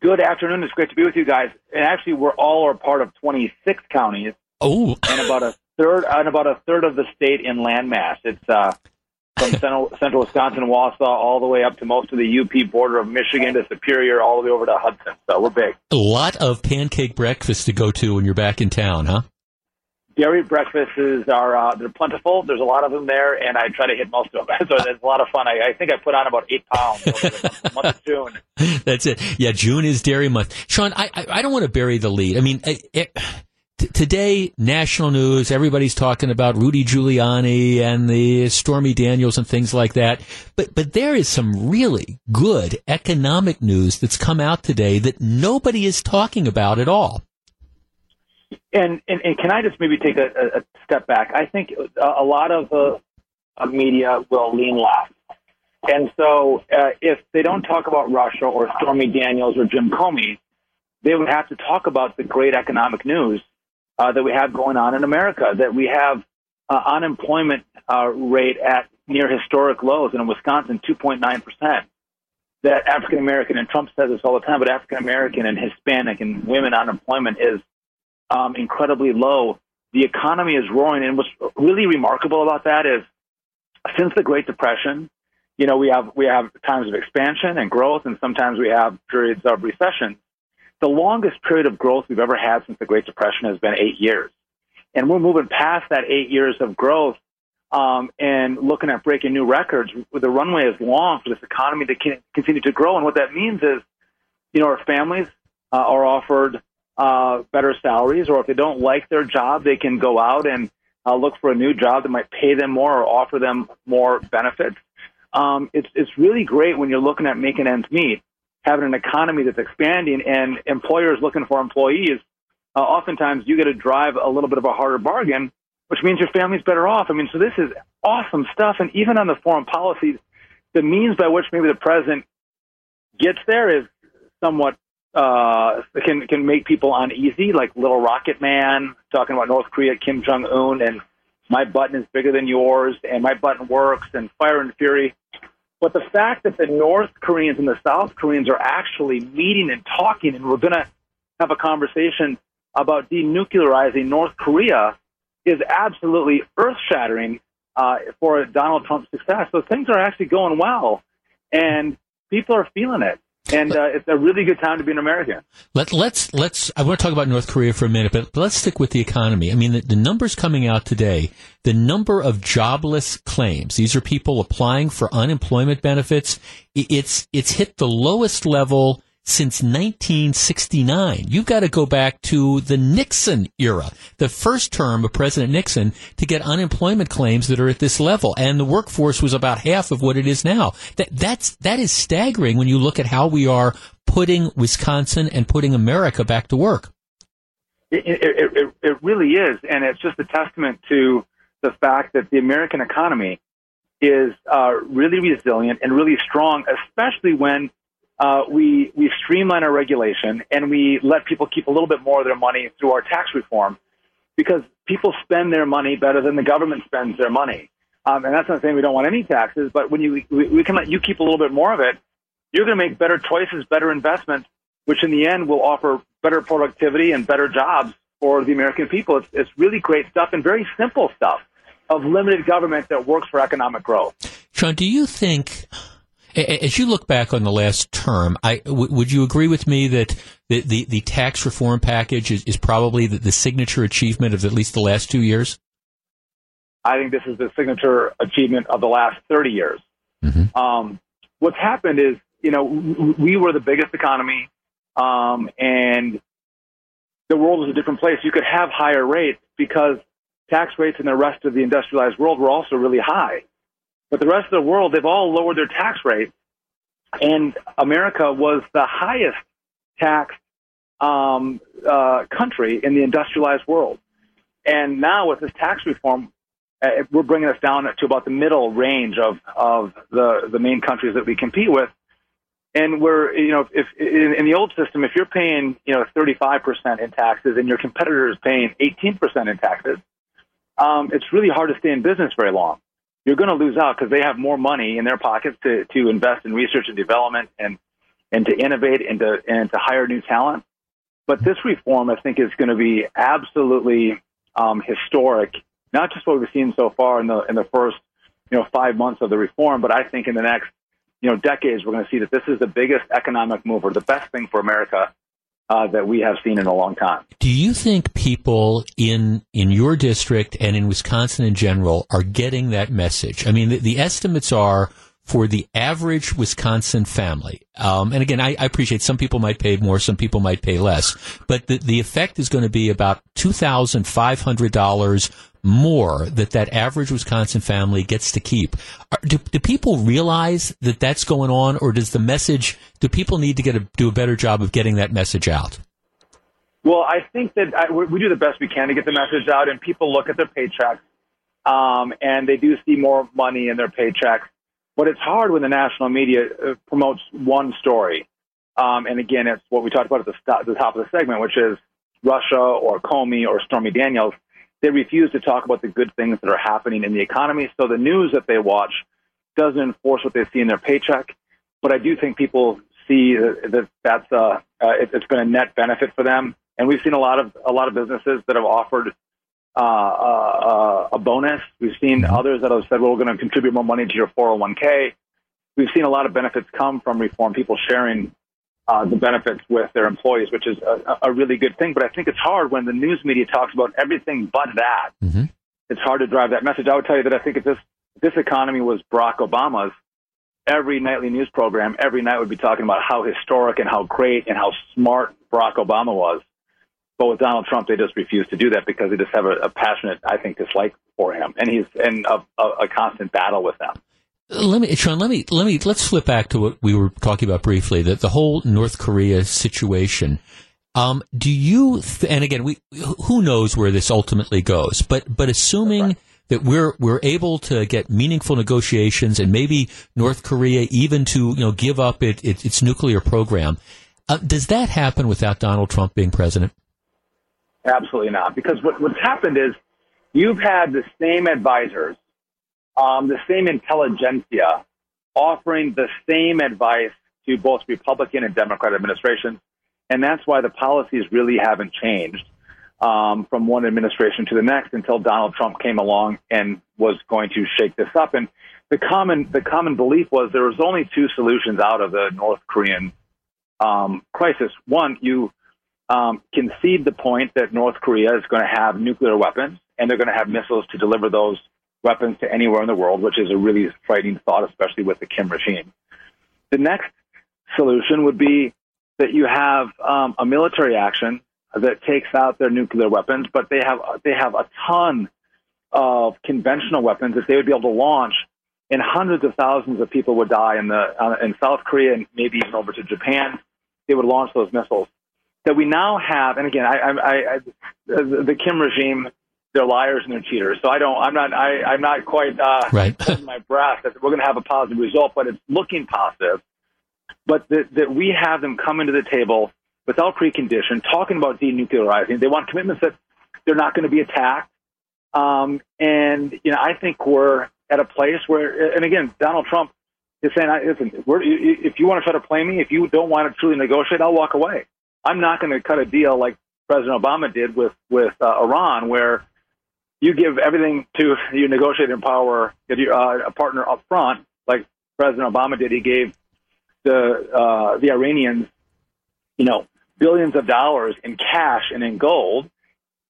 Speaker 8: Good afternoon. It's great to be with you guys. And actually, we're all are part of 26 counties
Speaker 1: Oh,
Speaker 8: and about a third and about a third of the state in landmass. It's uh, from central, central Wisconsin, Wausau, all the way up to most of the UP border of Michigan to Superior, all the way over to Hudson. So we're big.
Speaker 1: a lot of pancake breakfast to go to when you're back in town, huh?
Speaker 8: Dairy breakfasts are uh, they're plentiful. There's a lot of them there, and I try to hit most of them. so it's a lot of fun. I, I think I put on about eight pounds over the month of June.
Speaker 1: That's it. Yeah, June is Dairy Month. Sean, I I, I don't want to bury the lead. I mean, I, it, today national news, everybody's talking about Rudy Giuliani and the Stormy Daniels and things like that. But but there is some really good economic news that's come out today that nobody is talking about at all.
Speaker 8: And, and, and can I just maybe take a, a- step back? I think a, lot of uh, media will lean left. And so uh, if they don't talk about Russia or Stormy Daniels or Jim Comey, they would have to talk about the great economic news uh, that we have going on in America, that we have uh, unemployment uh, rate at near historic lows and in Wisconsin, 2.9%. That African American, and Trump says this all the time, but African American and Hispanic and women unemployment is um, incredibly low. The economy is roaring, and what's really remarkable about that is since the Great Depression, you know, we have we have times of expansion and growth, and sometimes we have periods of recession. The longest period of growth we've ever had since the Great Depression has been eight years. and we're moving past that eight years of growth um, and looking at breaking new records. The runway is long for this economy to continue to grow, and what that means is, you know, our families uh, are offered uh, better salaries, or if they don't like their job, they can go out and uh, look for a new job that might pay them more or offer them more benefits. Um, it's it's really great when you're looking at making ends meet, having an economy that's expanding, and employers looking for employees. Uh, oftentimes, you get to drive a little bit of a harder bargain which means your family's better off. I mean, so this is awesome stuff. And even on the foreign policies, the means by which maybe the president gets there is somewhat uh, can can make people uneasy, like Little Rocket Man talking about North Korea, Kim Jong Un, and my button is bigger than yours, and my button works, and Fire and Fury. But the fact that the North Koreans and the South Koreans are actually meeting and talking, and we're going to have a conversation about denuclearizing North Korea is absolutely earth shattering uh, for Donald Trump's success. So things are actually going well, and people are feeling it. And uh, it's a really good time to be an American.
Speaker 1: Let, let's let's. I want to talk about North Korea for a minute, but let's stick with the economy. I mean, the, the numbers coming out today, the number of jobless claims. These are people applying for unemployment benefits. It's it's hit the lowest level since 1969. You've got to go back to the Nixon era, the first term of President Nixon, to get unemployment claims that are at this level. And the workforce was about half of what it is now. That, that's, that is staggering when you look at how we are putting Wisconsin and putting America back to work.
Speaker 8: It, it, it, it really is. And it's just a testament to the fact that the American economy is uh, really resilient and really strong, especially when uh, we we streamline our regulation and we let people keep a little bit more of their money through our tax reform, because people spend their money better than the government spends their money. Um, and that's not saying we don't want any taxes, but when you we, we can let you keep a little bit more of it, you're going to make better choices, better investments, which in the end will offer better productivity and better jobs for the American people. It's, it's really great stuff and very simple stuff of limited government that works for economic growth.
Speaker 1: Sean, do you think? As you look back on the last term, I, w- would you agree with me that the, the, the tax reform package is, is probably the, the, signature achievement of at least the last two years?
Speaker 8: I think this is the signature achievement of the last 30 years. Mm-hmm. Um, what's happened is, you know, we were the biggest economy, um, and the world was a different place. You could have higher rates because tax rates in the rest of the industrialized world were also really high. But the rest of the world, they've all lowered their tax rate. And America was the highest taxed um, uh, country in the industrialized world. And now with this tax reform, uh, we're bringing us down to about the middle range of, of the, the main countries that we compete with. And we're, you know, if in, in the old system, if you're paying, you know, 35% in taxes and your competitor is paying 18% in taxes, um, it's really hard to stay in business very long you're going to lose out because they have more money in their pockets to, to invest in research and development and, and to innovate and to, and to hire new talent. But this reform, I think, is going to be absolutely um, historic, not just what we've seen so far in the, in the first, you know, five months of the reform, but I think in the next, you know, decades, we're going to see that this is the biggest economic mover, the best thing for America uh, that we have seen in a long time.
Speaker 1: Do you think people in in your district and in Wisconsin in general are getting that message? I mean, the, the estimates are for the average Wisconsin family. Um, and again, I, I, appreciate some people might pay more, some people might pay less, but the, the effect is going to be about two thousand five hundred dollars more that that average Wisconsin family gets to keep. Are, do, do people realize that that's going on, or does the message? Do people need to get a, do a better job of getting that message out?
Speaker 8: Well, I think that I, we do the best we can to get the message out, and people look at their paychecks, um, and they do see more money in their paychecks. But it's hard when the national media uh, promotes one story. Um, and again, it's what we talked about at the, st- the top of the segment, which is Russia or Comey or Stormy Daniels they refuse to talk about the good things that are happening in the economy. So the news that they watch doesn't enforce what they see in their paycheck. But I do think people see that that's uh, uh, it's been a net benefit for them. And we've seen a lot of a lot of businesses that have offered uh, uh, a bonus. We've seen mm-hmm. others that have said, "Well, we're going to contribute more money to your 401k." We've seen a lot of benefits come from reform. People sharing uh, the benefits with their employees, which is a, a, really good thing. But I think it's hard when the news media talks about everything but that. Mm-hmm. It's hard to drive that message. I would tell you that I think if this this economy was Barack Obama's, every nightly news program every night would be talking about how historic and how great and how smart Barack Obama was. But with Donald Trump, they just refuse to do that because they just have a, a passionate, I think, dislike for him, and he's in a, a, a constant battle with them.
Speaker 1: Let me, Sean. Let me let me let's flip back to what we were talking about briefly. That the whole North Korea situation. Um, do you? Th- and again, we who knows where this ultimately goes. But but assuming right. that we're we're able to get meaningful negotiations and maybe North Korea even to you know give up it, it, its nuclear program, uh, does that happen without Donald Trump being president?
Speaker 8: Absolutely not. Because what, what's happened is you've had the same advisors um, the same intelligentsia offering the same advice to both Republican and Democrat administrations. And that's why the policies really haven't changed um, from one administration to the next until Donald Trump came along and was going to shake this up. And the common the common belief was there was only two solutions out of the North Korean um, crisis. One, you um, concede the point that North Korea is going to have nuclear weapons and they're going to have missiles to deliver those weapons to anywhere in the world, which is a really frightening thought, especially with the Kim regime. The next solution would be that you have um, a military action that takes out their nuclear weapons, but they have they have a ton of conventional weapons that they would be able to launch, and hundreds of thousands of people would die in the uh, in South Korea and maybe even over to Japan. They would launch those missiles. That we now have, and again, I, I, I, the Kim regime they're liars and they're cheaters. So I don't, I'm not, I, I'm not quite uh,
Speaker 1: right.
Speaker 8: my breath that we're going to have a positive result, but it's looking positive. But that, that we have them come into the table without precondition, talking about denuclearizing. They want commitments that they're not going to be attacked. Um, and you know, I think we're at a place where, and again, Donald Trump is saying, "Listen, if you want to try to play me, if you don't want to truly negotiate, I'll walk away. I'm not going to cut a deal like President Obama did with with uh, Iran, where you give everything to your negotiating power, if you're uh, a partner up front, like President Obama did. He gave the uh, the Iranians, you know, billions of dollars in cash and in gold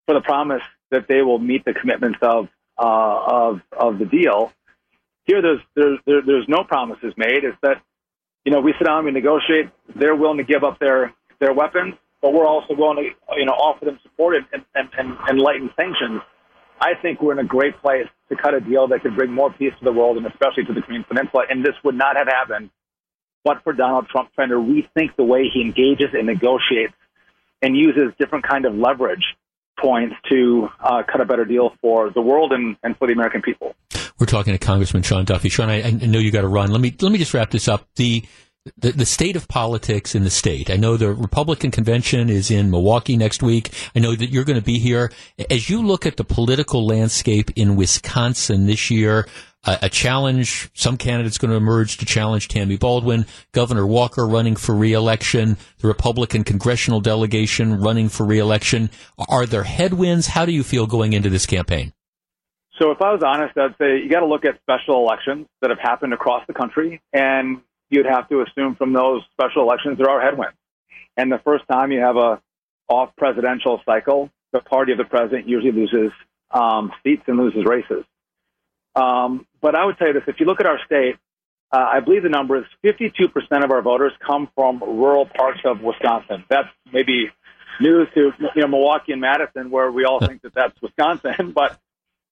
Speaker 8: for the promise that they will meet the commitments of uh, of of the deal. Here, there's there's there, there's no promises made. It's that you know we sit down, we negotiate. They're willing to give up their their weapons, but we're also willing to you know offer them support and and, and, and lighten sanctions I think we're in a great place to cut a deal that could bring more peace to the world and especially to the Korean Peninsula. And this would not have happened but for Donald Trump trying to rethink the way he engages and negotiates and uses different kind of leverage points to uh, cut a better deal for the world and, and for the American people.
Speaker 1: We're talking to Congressman Sean Duffy. Sean, I, I know you got to run. Let me let me just wrap this up. The the, the state of politics in the state. I know the Republican convention is in Milwaukee next week. I know that you're going to be here. As you look at the political landscape in Wisconsin this year, a, a challenge, some candidates going to emerge to challenge Tammy Baldwin, Governor Walker running for reelection, the Republican congressional delegation running for reelection. Are there headwinds? How do you feel going into this campaign?
Speaker 8: So if I was honest, I'd say you got to look at special elections that have happened across the country and you'd have to assume from those special elections there are headwinds. And the first time you have a off presidential cycle, the party of the president usually loses um, seats and loses races. Um, but I would say this: if you look at our state, uh, I believe the number is 52% of our voters come from rural parts of Wisconsin. That's maybe news to you know Milwaukee and Madison, where we all think that that's Wisconsin, but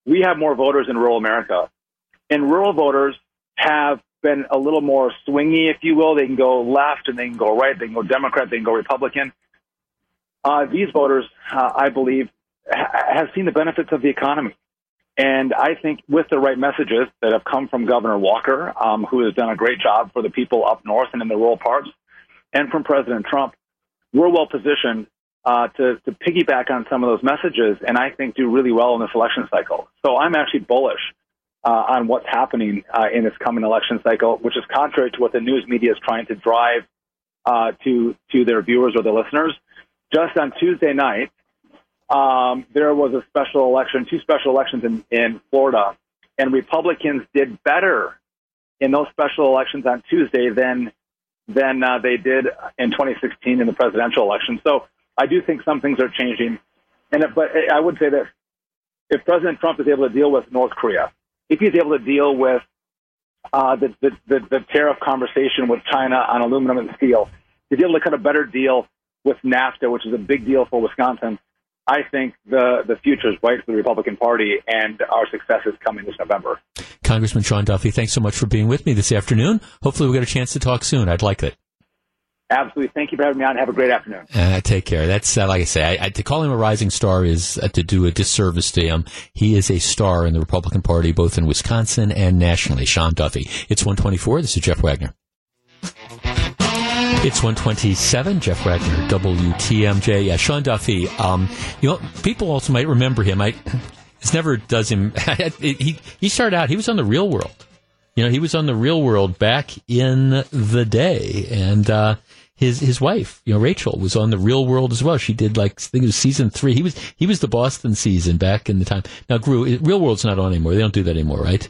Speaker 8: we have more voters in rural America. And rural voters have been a little more swingy, if you will. They can go left and they can go right. They can go Democrat. They can go Republican. Uh, these voters, uh, I believe, ha- have seen the benefits of the economy. And I think with the right messages that have come from Governor Walker, um, who has done a great job for the people up north and in the rural parts, and from President Trump, we're well positioned uh, to, to piggyback on some of those messages and I think do really well in this election cycle. So I'm actually bullish uh, on what's happening uh, in this coming election cycle, which is contrary to what the news media is trying to drive uh, to to their viewers or their listeners. Just on Tuesday night, um, there was a special election, two special elections in, in Florida, and Republicans did better in those special elections on Tuesday than than uh, they did in 2016 in the presidential election. So I do think some things are changing. And if, but I would say that if President Trump is able to deal with North Korea, if he's able to deal with uh, the, the, the, the tariff conversation with China on aluminum and steel, to be able to cut a better deal with NAFTA, which is a big deal for Wisconsin, I think the, the future is bright for the Republican Party, and our success is coming this November.
Speaker 1: Congressman Sean Duffy, thanks so much for being with me this afternoon. Hopefully, we'll get a chance to talk soon. I'd like it.
Speaker 8: Absolutely. Thank you for having me on. Have a great afternoon.
Speaker 1: Uh, take care. That's uh, like I say. I, I, to call him a rising star is uh, to do a disservice to him. He is a star in the Republican Party, both in Wisconsin and nationally. Sean Duffy. It's 124. This is Jeff Wagner. It's 127, Jeff Wagner, WTMJ. Yeah, Sean Duffy. Um, you know, people also might remember him. I, this never does him. he, he started out, he was on the real world. You know, he was on the real world back in the day. And, uh, his his wife, you know, Rachel, was on the Real World as well. She did like I think it was season three. He was he was the Boston season back in the time. Now, Gru, Real World's not on anymore. They don't do that anymore, right?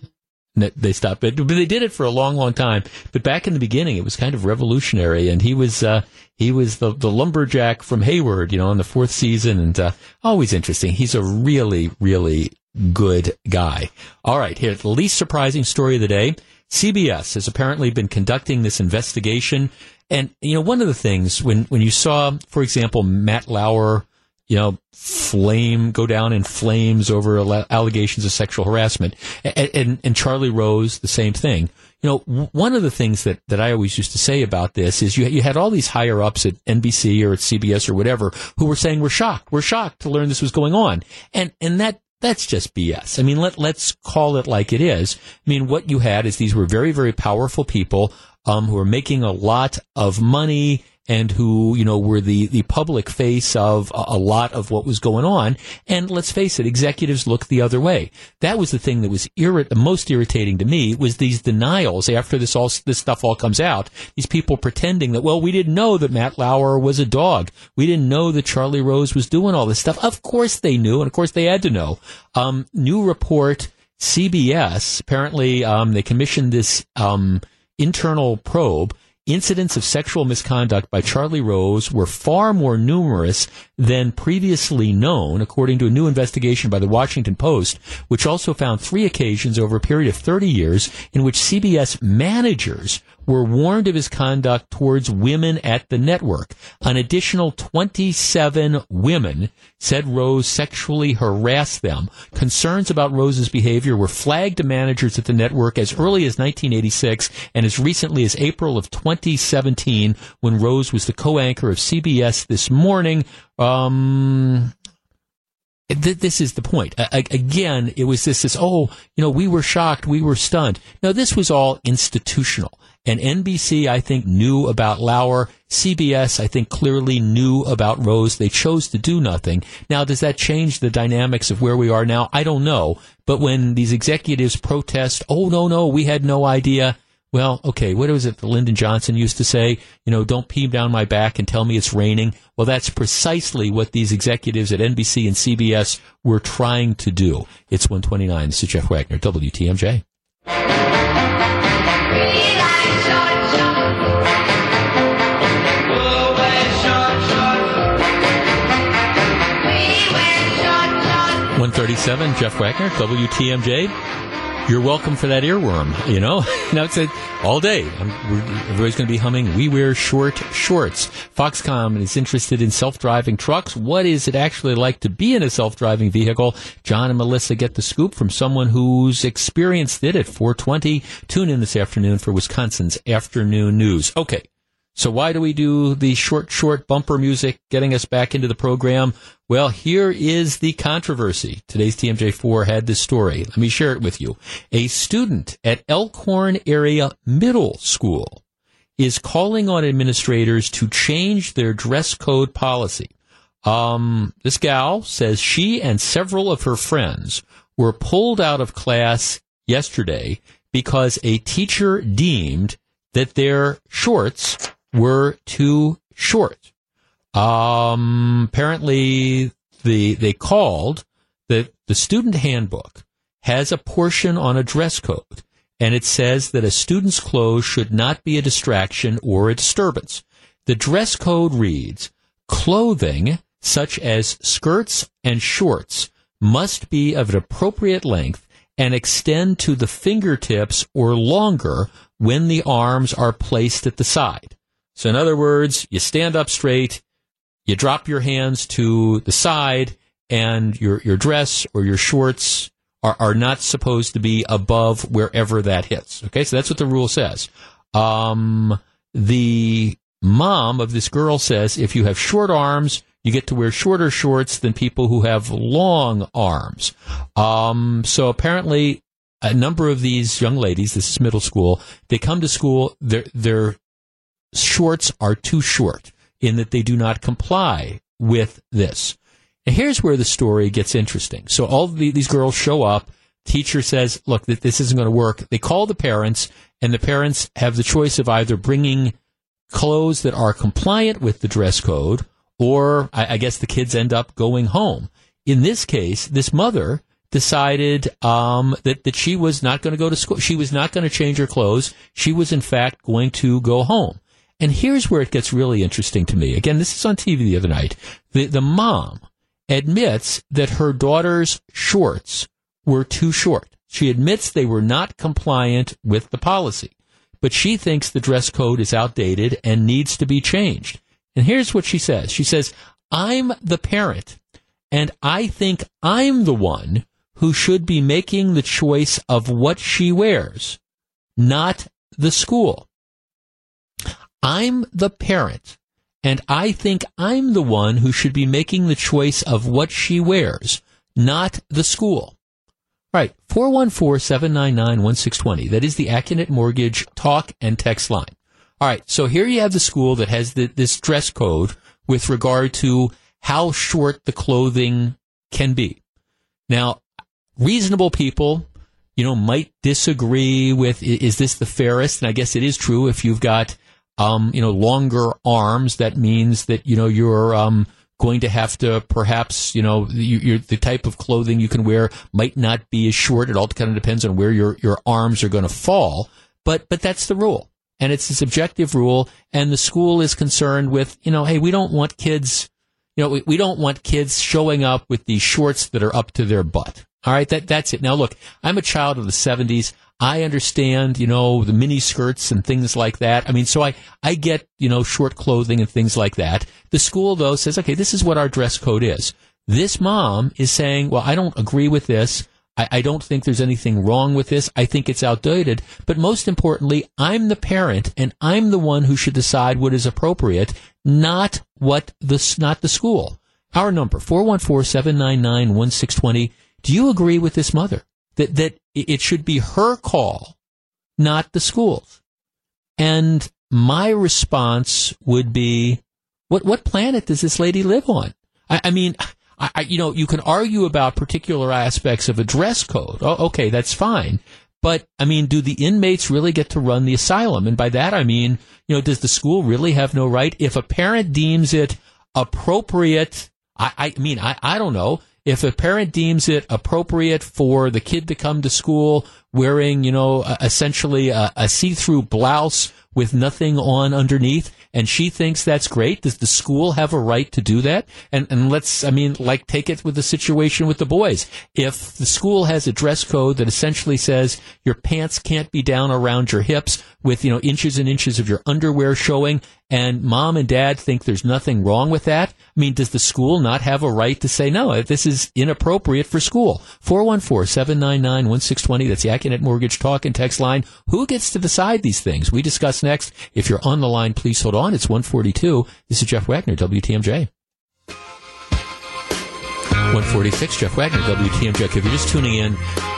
Speaker 1: They stopped it, but they did it for a long, long time. But back in the beginning, it was kind of revolutionary, and he was uh, he was the the lumberjack from Hayward, you know, in the fourth season, and uh, always interesting. He's a really, really good guy. All right, here the least surprising story of the day. CBS has apparently been conducting this investigation and, you know, one of the things when, when you saw, for example, Matt Lauer, you know, flame, go down in flames over allegations of sexual harassment and, and, and Charlie Rose, the same thing. You know, one of the things that, that I always used to say about this is you, you had all these higher ups at NBC or at CBS or whatever who were saying, we're shocked. We're shocked to learn this was going on. And, and that, that's just BS. I mean, let, let's call it like it is. I mean, what you had is these were very, very powerful people um, who are making a lot of money and who, you know, were the, the public face of a, a, lot of what was going on. And let's face it, executives looked the other way. That was the thing that was irrit- most irritating to me was these denials after this all, this stuff all comes out. These people pretending that, well, we didn't know that Matt Lauer was a dog. We didn't know that Charlie Rose was doing all this stuff. Of course they knew. And of course they had to know. Um, new report, CBS, apparently, um, they commissioned this, um, internal probe, incidents of sexual misconduct by Charlie Rose were far more numerous than previously known, according to a new investigation by the Washington Post, which also found three occasions over a period of 30 years in which CBS managers were warned of his conduct towards women at the network. An additional 27 women said Rose sexually harassed them. Concerns about Rose's behavior were flagged to managers at the network as early as 1986 and as recently as April of 2017 when Rose was the co-anchor of CBS This Morning. Um, this is the point. again, it was this, this, oh, you know, we were shocked, we were stunned. Now, this was all institutional. And NBC, I think, knew about Lauer. CBS, I think, clearly knew about Rose. They chose to do nothing. Now, does that change the dynamics of where we are now? I don't know. But when these executives protest, oh, no, no, we had no idea. Well, okay, what was it that Lyndon Johnson used to say? You know, don't pee down my back and tell me it's raining. Well, that's precisely what these executives at NBC and CBS were trying to do. It's 129. This is Jeff Wagner, WTMJ. 137, Jeff Wagner, WTMJ. You're welcome for that earworm, you know? now it's a, all day. Everybody's going to be humming, we wear short shorts. Foxconn is interested in self-driving trucks. What is it actually like to be in a self-driving vehicle? John and Melissa get the scoop from someone who's experienced it at 420. Tune in this afternoon for Wisconsin's afternoon news. Okay. So why do we do the short, short bumper music getting us back into the program? Well, here is the controversy. Today's TMJ4 had this story. Let me share it with you. A student at Elkhorn Area Middle School is calling on administrators to change their dress code policy. Um, this gal says she and several of her friends were pulled out of class yesterday because a teacher deemed that their shorts were too short. Um, apparently, the they called that the student handbook has a portion on a dress code, and it says that a student's clothes should not be a distraction or a disturbance. The dress code reads, clothing such as skirts and shorts must be of an appropriate length and extend to the fingertips or longer when the arms are placed at the side. So in other words, you stand up straight, you drop your hands to the side, and your, your dress or your shorts are, are not supposed to be above wherever that hits. Okay, so that's what the rule says. Um, the mom of this girl says if you have short arms, you get to wear shorter shorts than people who have long arms. Um, so apparently, a number of these young ladies, this is middle school, they come to school, their, their shorts are too short in that they do not comply with this. And here's where the story gets interesting. So all the, these girls show up. Teacher says, look, that this isn't going to work. They call the parents and the parents have the choice of either bringing clothes that are compliant with the dress code or I, I guess the kids end up going home. In this case, this mother decided um, that that she was not going to go to school. She was not going to change her clothes. She was in fact going to go home. And here's where it gets really interesting to me. Again, this is on TV the other night. The the mom admits that her daughter's shorts were too short. She admits they were not compliant with the policy, but she thinks the dress code is outdated and needs to be changed. And here's what she says. She says, I'm the parent and I think I'm the one who should be making the choice of what she wears, not the school. I'm the parent and I think I'm the one who should be making the choice of what she wears, not the school. All right, 414-799-1620. That is the Accunet Mortgage talk and text line. All right. So here you have the school that has the, this dress code with regard to how short the clothing can be. Now, reasonable people, you know, might disagree with is this the fairest? And I guess it is true if you've got, um, you know, longer arms. That means that you know you're um, going to have to perhaps, you know, you, the type of clothing you can wear might not be as short. It all kind of depends on where your your arms are going to fall. But but that's the rule and it's a subjective rule and the school is concerned with you know hey we don't want kids you know we, we don't want kids showing up with these shorts that are up to their butt all right that that's it now look i'm a child of the 70s i understand you know the mini skirts and things like that i mean so i i get you know short clothing and things like that the school though says okay this is what our dress code is this mom is saying well i don't agree with this I, I don't think there's anything wrong with this. I think it's outdated. But most importantly, I'm the parent and I'm the one who should decide what is appropriate, not what the, not the school. Our number, 414-799-1620. Do you agree with this mother that, that it should be her call, not the school's? And my response would be, what, what planet does this lady live on? I, I mean, I, I, you know, you can argue about particular aspects of a dress code. Oh, okay, that's fine. But I mean, do the inmates really get to run the asylum? And by that I mean, you know, does the school really have no right? If a parent deems it appropriate, I, I mean, I, I don't know. If a parent deems it appropriate for the kid to come to school wearing, you know, uh, essentially a, a see-through blouse with nothing on underneath, and she thinks that's great. Does the school have a right to do that? And and let's, I mean, like take it with the situation with the boys. If the school has a dress code that essentially says your pants can't be down around your hips with you know inches and inches of your underwear showing, and mom and dad think there's nothing wrong with that, I mean, does the school not have a right to say no? This is inappropriate for school. 414-799-1620. That's the Accunet Mortgage Talk and Text line. Who gets to decide these things? We discuss next. If you're on the line, please hold on. It's 142. This is Jeff Wagner, WTMJ. 146, Jeff Wagner, WTMJ. If you're just tuning in,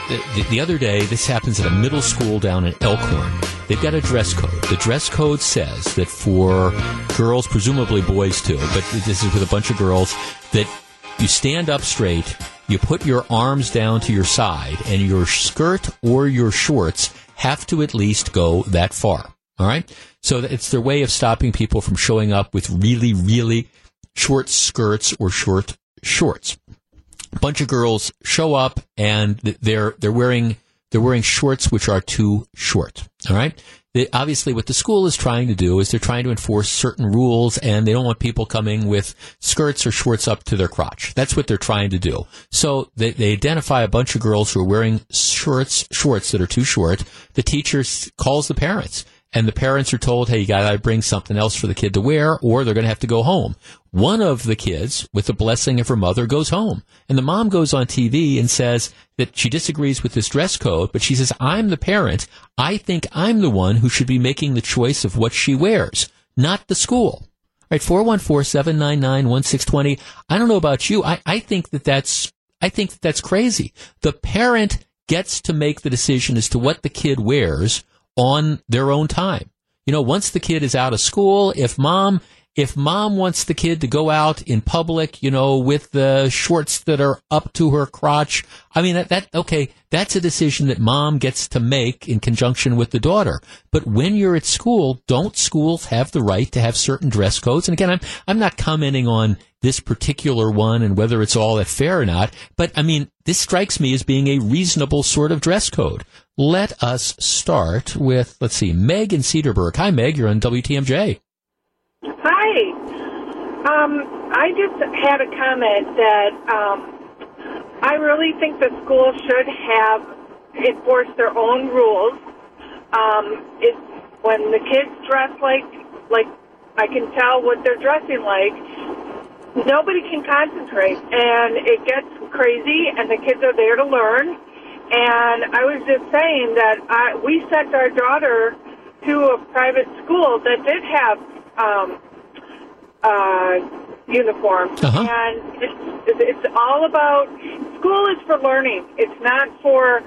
Speaker 1: the, the, other day, this happens at a middle school down in Elkhorn. They've got a dress code. The dress code says that for girls, presumably boys too, but this is with a bunch of girls, that you stand up straight, you put your arms down to your side, and your skirt or your shorts have to at least go that far. All right? So it's their way of stopping people from showing up with really, really short skirts or short shorts. A bunch of girls show up and they're they're wearing they're wearing shorts which are too short. All right. Obviously, what the school is trying to do is they're trying to enforce certain rules, and they don't want people coming with skirts or shorts up to their crotch. That's what they're trying to do. So they, they identify a bunch of girls who are wearing shorts, shorts that are too short. The teacher calls the parents and the parents are told, hey, you got to bring something else for the kid to wear, or they're going to have to go home. One of the kids, with the blessing of her mother, goes home. And the mom goes on TV and says that she disagrees with this dress code, but she says, I'm the parent. I think I'm the one who should be making the choice of what she wears, not the school. Right, 414-799-1620. I don't know about you. I, I think that that's, I think that that's crazy. The parent gets to make the decision as to what the kid wears on their own time. You know, once the kid is out of school, if mom if mom wants the kid to go out in public, you know, with the shorts that are up to her crotch, I mean, that, that, okay, that's a decision that mom gets to make in conjunction with the daughter. But when you're at school, don't schools have the right to have certain dress codes? And again, I'm, I'm not commenting on this particular one and whether it's all that fair or not, but I mean, this strikes me as being a reasonable sort of dress code. Let us start with, let's see, Meg in Cedarburg. Hi, Meg. You're on WTMJ.
Speaker 9: Hi. Um, I just had a comment that um, I really think the school should have enforce their own rules. Um, it's when the kids dress like like I can tell what they're dressing like. Nobody can concentrate, and it gets crazy. And the kids are there to learn. And I was just saying that I, we sent our daughter to a private school that did have um, uh, uniforms,
Speaker 1: Uh-huh.
Speaker 9: and it's, it's all about school is for learning. It's not for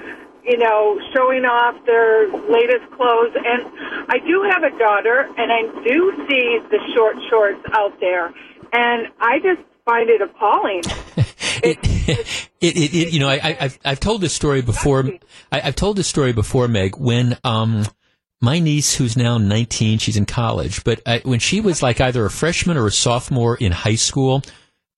Speaker 9: you know showing off their latest clothes. And I do have a daughter, and I do see the short shorts out there, and I just find it appalling.
Speaker 1: it, it, it, it, you know, I, I, I've, I've told this story before. I, I've told this story before, Meg, when, um, my niece, who's now 19, she's in college, but I, when she was like either a freshman or a sophomore in high school,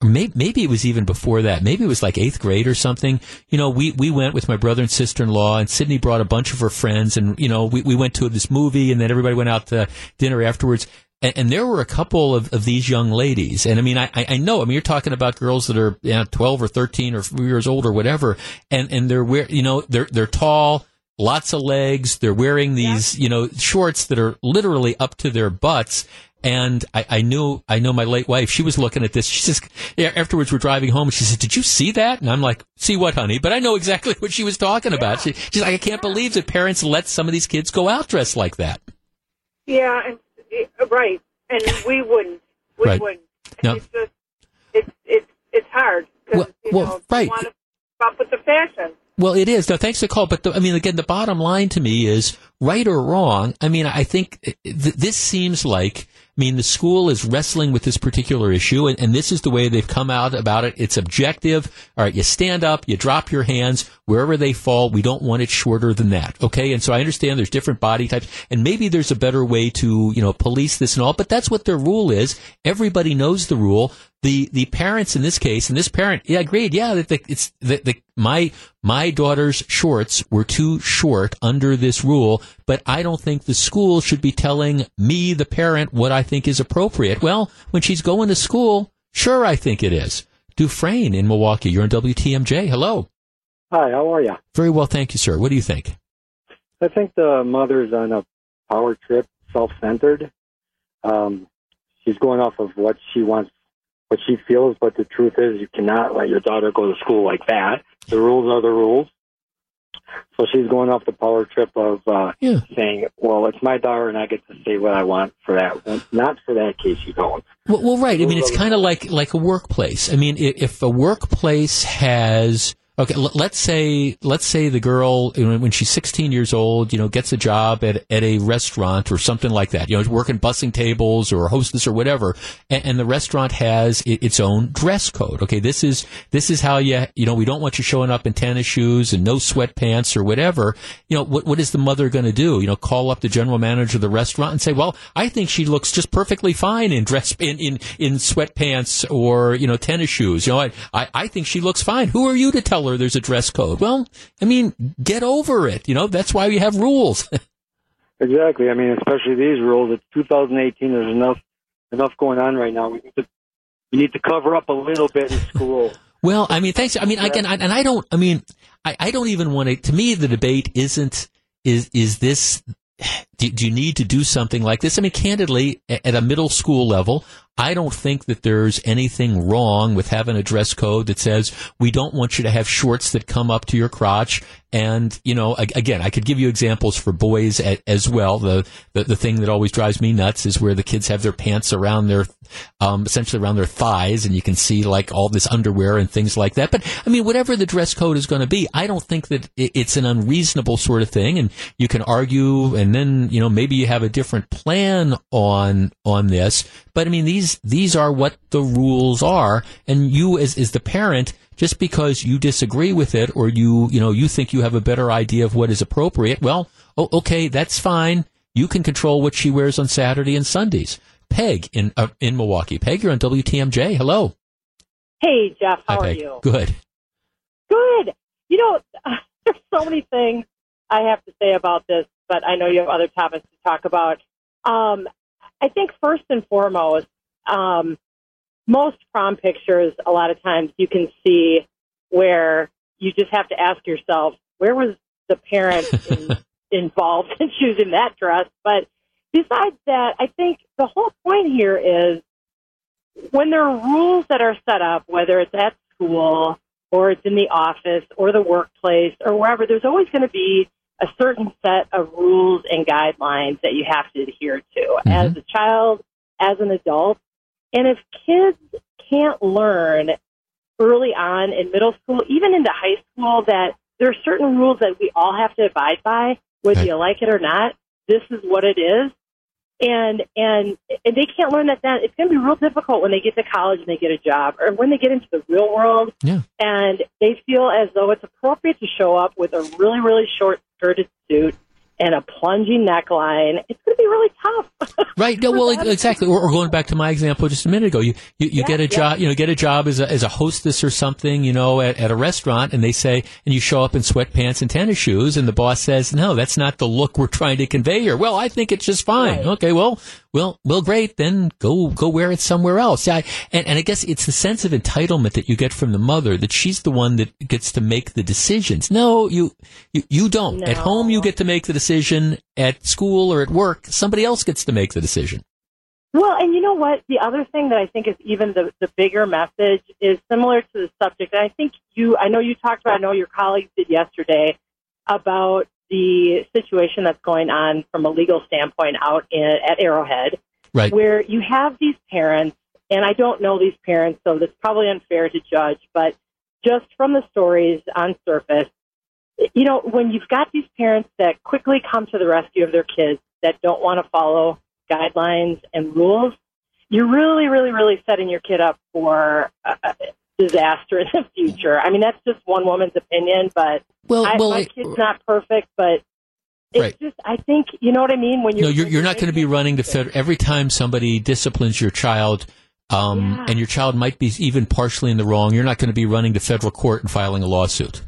Speaker 1: or maybe, maybe it was even before that. Maybe it was like eighth grade or something. You know, we, we went with my brother and sister-in-law and Sydney brought a bunch of her friends and, you know, we, we went to this movie and then everybody went out to dinner afterwards. And, and there were a couple of, of these young ladies. And I mean, I, I know, I mean, you're talking about girls that are you know, 12 or 13 or four years old or whatever. And, and they're, wear, you know, they're, they're tall, lots of legs. They're wearing these, you know, shorts that are literally up to their butts. And I, I knew, I know my late wife, she was looking at this. She says, yeah, afterwards we're driving home. She said, did you see that? And I'm like, see what, honey? But I know exactly what she was talking about. She, she's like, I can't believe that parents let some of these kids go out dressed like that.
Speaker 9: Yeah, and right, and we wouldn't. We
Speaker 1: Right.
Speaker 9: wouldn't.
Speaker 1: No.
Speaker 9: It's just it's it's it's hard.
Speaker 1: Well-
Speaker 9: you
Speaker 1: well,
Speaker 9: know,
Speaker 1: right.
Speaker 9: You want to up with the fashion.
Speaker 1: Well, it is. No, thanks for the call. But the, I mean, again, the bottom line to me is right or wrong. I mean, I think th- this seems like, I mean, the school is wrestling with this particular issue, and, and this is the way they've come out about it. It's objective. All right, you stand up, you drop your hands wherever they fall. We don't want it shorter than that. Okay, and so I understand there's different body types, and maybe there's a better way to, you know, police this and all. But that's what their rule is. Everybody knows the rule. The the parents in this case, and this parent, yeah, agreed. Yeah, that the, it's the, the my my daughter's shorts were too short under this rule, but I don't think the school should be telling me, the parent, what I think is appropriate. Well, when she's going to school, sure, I think it is. Dufresne in Milwaukee, you're on WTMJ. Hello.
Speaker 10: Hi, how are you?
Speaker 1: Very well, thank you, sir. What do you think?
Speaker 10: I think the mother's on a power trip, self-centered. Um, she's going off of what she wants, what she feels, but the truth is you cannot let your daughter go to school like that. The rules are the rules. So she's going off the power trip of uh,
Speaker 1: Yeah.
Speaker 10: saying, well, it's my daughter and I get to say what I want for that. Not for that case you don't.
Speaker 1: Well, well right. I mean, it's kind of like like a workplace. I mean, if a workplace has okay, let's say let's say the girl when she's 16 years old, you know, gets a job at at a restaurant or something like that. You know, working bussing tables or hostess or whatever, and, and the restaurant has its own dress code. Okay, this is this is how you you know we don't want you showing up in tennis shoes and no sweatpants or whatever. You know, what what is the mother going to do? You know, call up the general manager of the restaurant and say, well, I think she looks just perfectly fine in dress in in, in sweatpants or you know tennis shoes. You know, I, I I think she looks fine. Who are you to tell her there's a dress code. Well, I mean, get over it. You know, that's why we have rules.
Speaker 10: exactly. I mean, especially these rules. It's 2018. There's enough enough going on right now. We need to we need to cover up a little bit in school.
Speaker 1: well, I mean, thanks. I mean, again, I, and I don't. I mean, I, I don't even want to. To me, the debate isn't is is this do, do, you need to do something like this? I mean, candidly, at a middle school level, I don't think that there's anything wrong with having a dress code that says we don't want you to have shorts that come up to your crotch. And, you know, again, I could give you examples for boys as well. The, the, the thing that always drives me nuts is where the kids have their pants around their, um, essentially around their thighs and you can see like all this underwear and things like that. But I mean, whatever the dress code is going to be, I don't think that it's an unreasonable sort of thing. And you can argue and then, you know, maybe you have a different plan on, on this. But I mean, these, these are what the rules are. And you as, as the parent, just because you disagree with it or you, you know, you think you have a better idea of what is appropriate, well, oh, okay, that's fine. You can control what she wears on Saturday and Sundays. Peg in, uh, in Milwaukee. Peg, you're on WTMJ. Hello.
Speaker 11: Hey, Jeff. How
Speaker 1: Hi,
Speaker 11: are you?
Speaker 1: Good.
Speaker 11: Good. You know, there's so many things I have to say about this, but I know you have other topics to talk about. Um, I think first and foremost, um, most prom pictures, a lot of times you can see where you just have to ask yourself, where was the parent in, involved in choosing that dress? But besides that, I think the whole point here is when there are rules that are set up, whether it's at school or it's in the office or the workplace or wherever, there's always going to be a certain set of rules and guidelines that you have to adhere to mm-hmm. as a child, as an adult. And if kids can't learn early on in middle school, even into high school, that there are certain rules that we all have to abide by, whether okay. you like it or not, this is what it is. And and and they can't learn that then it's going to be real difficult when they get to college and they get a job or when they get into the real world
Speaker 1: yeah.
Speaker 11: and they feel as though it's appropriate to show up with a really really short skirted suit and a plunging neckline, it's going to be really tough.
Speaker 1: right. No, well, exactly. Or, or, going back to my example just a minute ago, you, you, you yeah, get a yeah. job, you know, get a job as a, as a hostess or something, you know, at, at a restaurant and they say, and you show up in sweatpants and tennis shoes and the boss says, no, that's not the look we're trying to convey here. Well, I think it's just fine. Right. Okay. Well, well, well, great. Then go, go wear it somewhere else. Yeah. And, and I guess it's the sense of entitlement that you get from the mother that she's the one that gets to make the decisions. No, you, you, you don't. No. At home, you get to make the decision. At school or at work, somebody else gets to make the decision.
Speaker 11: Well, and you know what? The other thing that I think is even the, the bigger message is similar to the subject. And I think you, I know you talked about, I know your colleagues did yesterday about the situation that's going on from a legal standpoint out in, at Arrowhead,
Speaker 1: right.
Speaker 11: where you have these parents, and I don't know these parents, so it's probably unfair to judge, but just from the stories on surface, you know, when you've got these parents that quickly come to the rescue of their kids that don't want to follow guidelines and rules, you're really, really, really setting your kid up for uh, disaster in the future. I mean, that's just one woman's opinion, but
Speaker 1: well,
Speaker 11: I,
Speaker 1: well,
Speaker 11: my kid's not perfect, but it's
Speaker 1: right.
Speaker 11: just I think you know what I mean when
Speaker 1: you're.
Speaker 11: No,
Speaker 1: you're, you're not going to be running the fed every time somebody disciplines your child. Um,
Speaker 11: yeah.
Speaker 1: and your child might be even partially in the wrong. You're not going to be running to federal court and filing a lawsuit.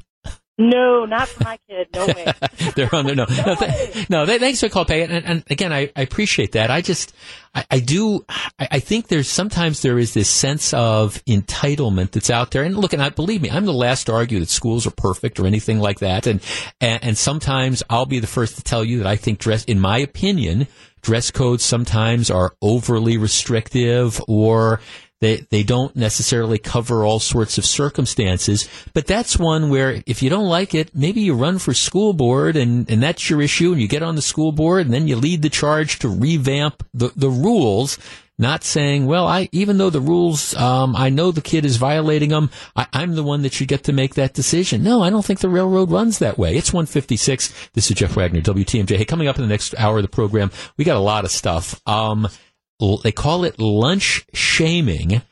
Speaker 11: No, not for my kid. No way.
Speaker 1: They're on there. No, no, th- no thanks for calling, Pay. And, and, again, I, I, appreciate that. I just, I, I do, I, I, think there's sometimes there is this sense of entitlement that's out there. And look, and I believe me, I'm the last to argue that schools are perfect or anything like that. And, and, and sometimes I'll be the first to tell you that I think dress, in my opinion, dress codes sometimes are overly restrictive or they, they don't necessarily cover all sorts of circumstances, but that's one where if you don't like it, maybe you run for school board and, and that's your issue and you get on the school board and then you lead the charge to revamp the, the rules not saying, well, I, even though the rules, um, I know the kid is violating them, I, am the one that should get to make that decision. No, I don't think the railroad runs that way. It's 156. This is Jeff Wagner, WTMJ. Hey, coming up in the next hour of the program, we got a lot of stuff. Um, they call it lunch shaming.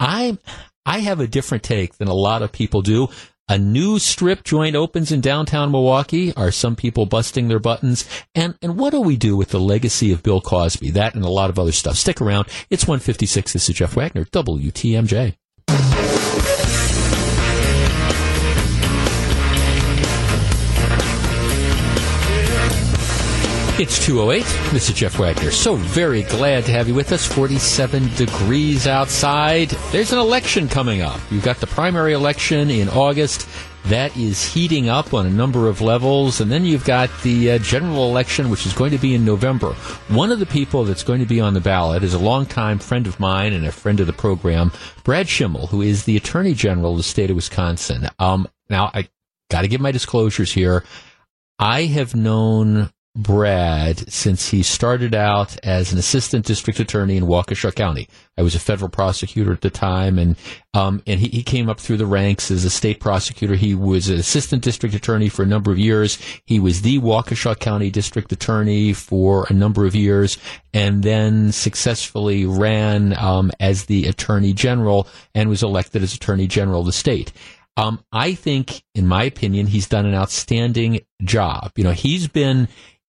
Speaker 1: I I have a different take than a lot of people do. A new strip joint opens in downtown Milwaukee. Are some people busting their buttons? And and what do we do with the legacy of Bill Cosby? That and a lot of other stuff. Stick around. It's 156. This is Jeff Wagner, WTMJ. It's 208. This is Jeff Wagner. So very glad to have you with us. 47 degrees outside. There's an election coming up. You've got the primary election in August. That is heating up on a number of levels. And then you've got the uh, general election, which is going to be in November. One of the people that's going to be on the ballot is a longtime friend of mine and a friend of the program, Brad Schimel, who is the Attorney General of the state of Wisconsin. Um, now, I got to give my disclosures here. I have known Brad since he started out as an assistant district attorney in Waukesha County. I was a federal prosecutor at the time, and um, and he, he came up through the ranks as a state prosecutor. He was an assistant district attorney for a number of years. He was the Waukesha County district attorney for a number of years, and then successfully ran um, as the attorney general and was elected as attorney general of the state. Um, I think, in my opinion, he's done an outstanding job. You know, he's been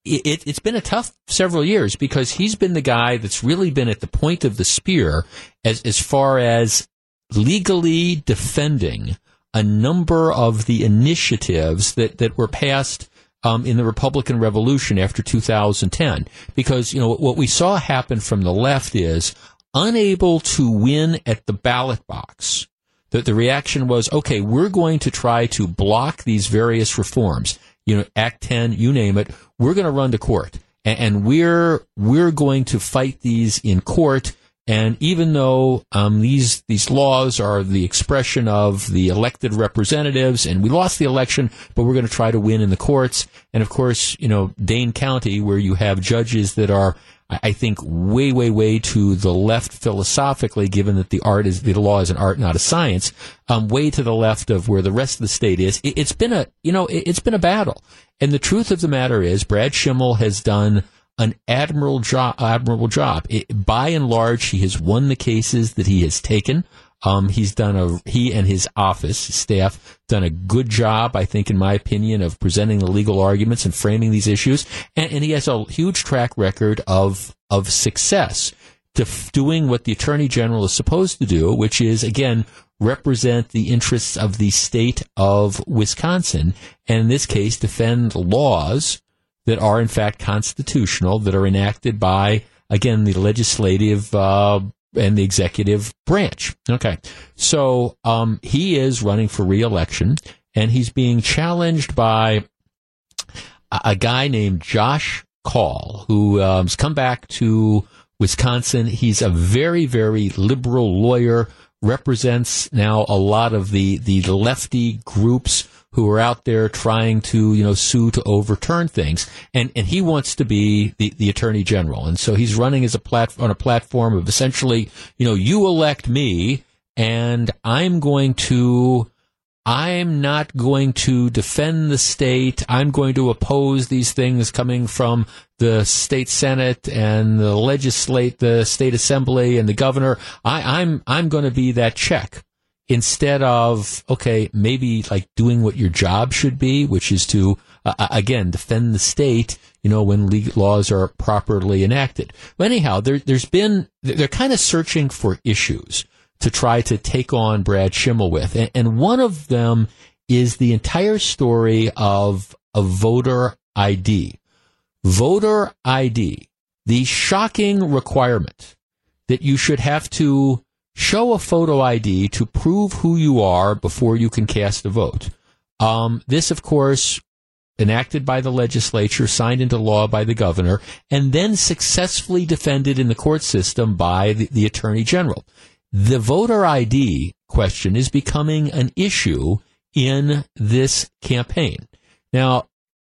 Speaker 1: it, has been a tough several years because he's been the guy that's really been at the point of the spear as as far as legally defending a number of the initiatives that that were passed um, in the Republican Revolution after 2010. Because you know what we saw happen from the left is unable to win at the ballot box that the reaction was, okay, we're going to try to block these various reforms. You know, Act 10, you name it. We're going to run to court and, we're, we're going to fight these in court. And even though um, these these laws are the expression of the elected representatives, and we lost the election, but we're going to try to win in the courts. And of course, you know Dane County, where you have judges that are I think way, way, way to the left philosophically, given that the art is the law is an art, not a science. Um, way to the left of where the rest of the state is. It, has been a you know it, has been a battle, and the truth of the matter is, Brad Schimel has done an admirable job. Admirable job. It, by and large, he has won the cases that he has taken. Um, he's done a he and his office staff done a good job, I think, in my opinion, of presenting the legal arguments and framing these issues. And, and he has a huge track record of of success to f- doing what the attorney general is supposed to do, which is again represent the interests of the state of Wisconsin, and in this case, defend laws that are in fact constitutional that are enacted by again the legislative uh, and the executive branch. Okay. So um, he is running for reelection, and he's being challenged by a, a guy named Josh Kaul, who um, come back to Wisconsin. He's a very, very liberal lawyer, represents now a lot of the, the lefty groups who are out there trying to, you know, sue to overturn things. And, and he wants to be the, the attorney general. And so he's running as a plat- on a platform of essentially, you know, you elect me and I'm going to, I'm not going to defend the state. I'm going to oppose these things coming from the state senate and the legislate, the state assembly and the governor. I, I'm, I'm going to be that check instead of okay maybe like doing what your job should be which is to uh, uh again defend the state you know when legal laws are properly enacted. But anyhow there, there's been they're kind of searching for issues to try to take on brad schimel with. And, and one of them is the entire story of a voter id voter id the shocking requirement that you should have to show a photo ID to prove who you are before you can cast a vote. Um, this, of course, enacted by the legislature, signed into law by the governor, and then successfully defended in the court system by the, the attorney general. The voter ID question is becoming an issue in this campaign. Now,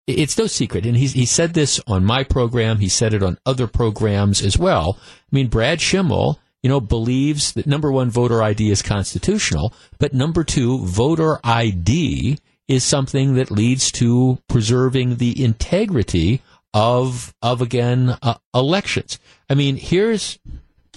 Speaker 1: it's no secret, and he, he said this on my program. He said it on other programs as well. I mean, Brad Schimel you know, believes that number one, voter ID is constitutional, but number two, voter ID is something that leads to preserving the integrity of of again uh, elections. I mean, here's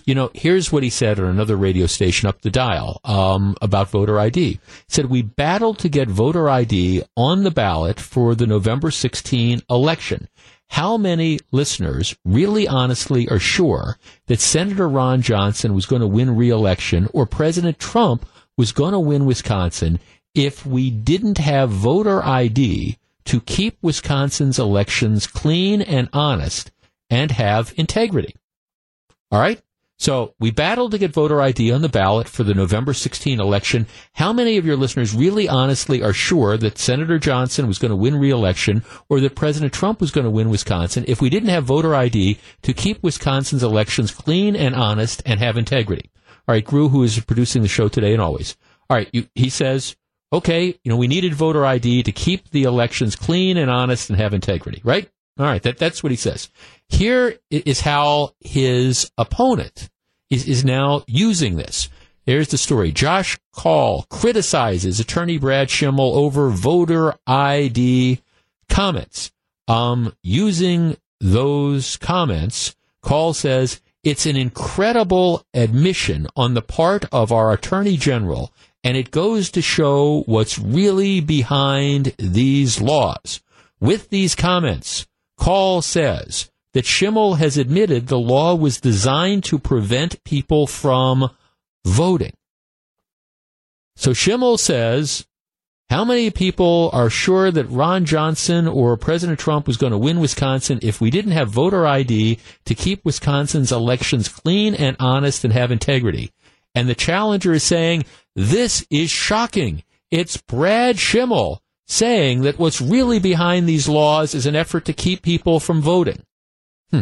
Speaker 1: you know, here's what he said on another radio station up the dial um, about voter ID. He said, We battled to get voter ID on the ballot for the November 16 election. How many listeners really honestly are sure that Senator Ron Johnson was going to win re-election or President Trump was going to win Wisconsin if we didn't have voter ID to keep Wisconsin's elections clean and honest and have integrity. All right? So we battled to get voter ID on the ballot for the November 16 election. How many of your listeners really honestly are sure that Senator Johnson was going to win re-election or that President Trump was going to win Wisconsin if we didn't have voter ID to keep Wisconsin's elections clean and honest and have integrity? All right, Gru, who is producing the show today and always. All right, you, he says, okay, you know, we needed voter ID to keep the elections clean and honest and have integrity, right? All right, that, that's what he says. Here is how his opponent is, is now using this. There's the story. Josh Kaul criticizes attorney Brad Schimel over voter ID comments. Um, using those comments, Kaul says it's an incredible admission on the part of our attorney general, and it goes to show what's really behind these laws. With these comments, Kaul says that Schimel has admitted the law was designed to prevent people from voting. So Schimel says, how many people are sure that Ron Johnson or President Trump was going to win Wisconsin if we didn't have voter ID to keep Wisconsin's elections clean and honest and have integrity? And the challenger is saying, this is shocking. It's Brad Schimel saying that what's really behind these laws is an effort to keep people from voting. Hmm.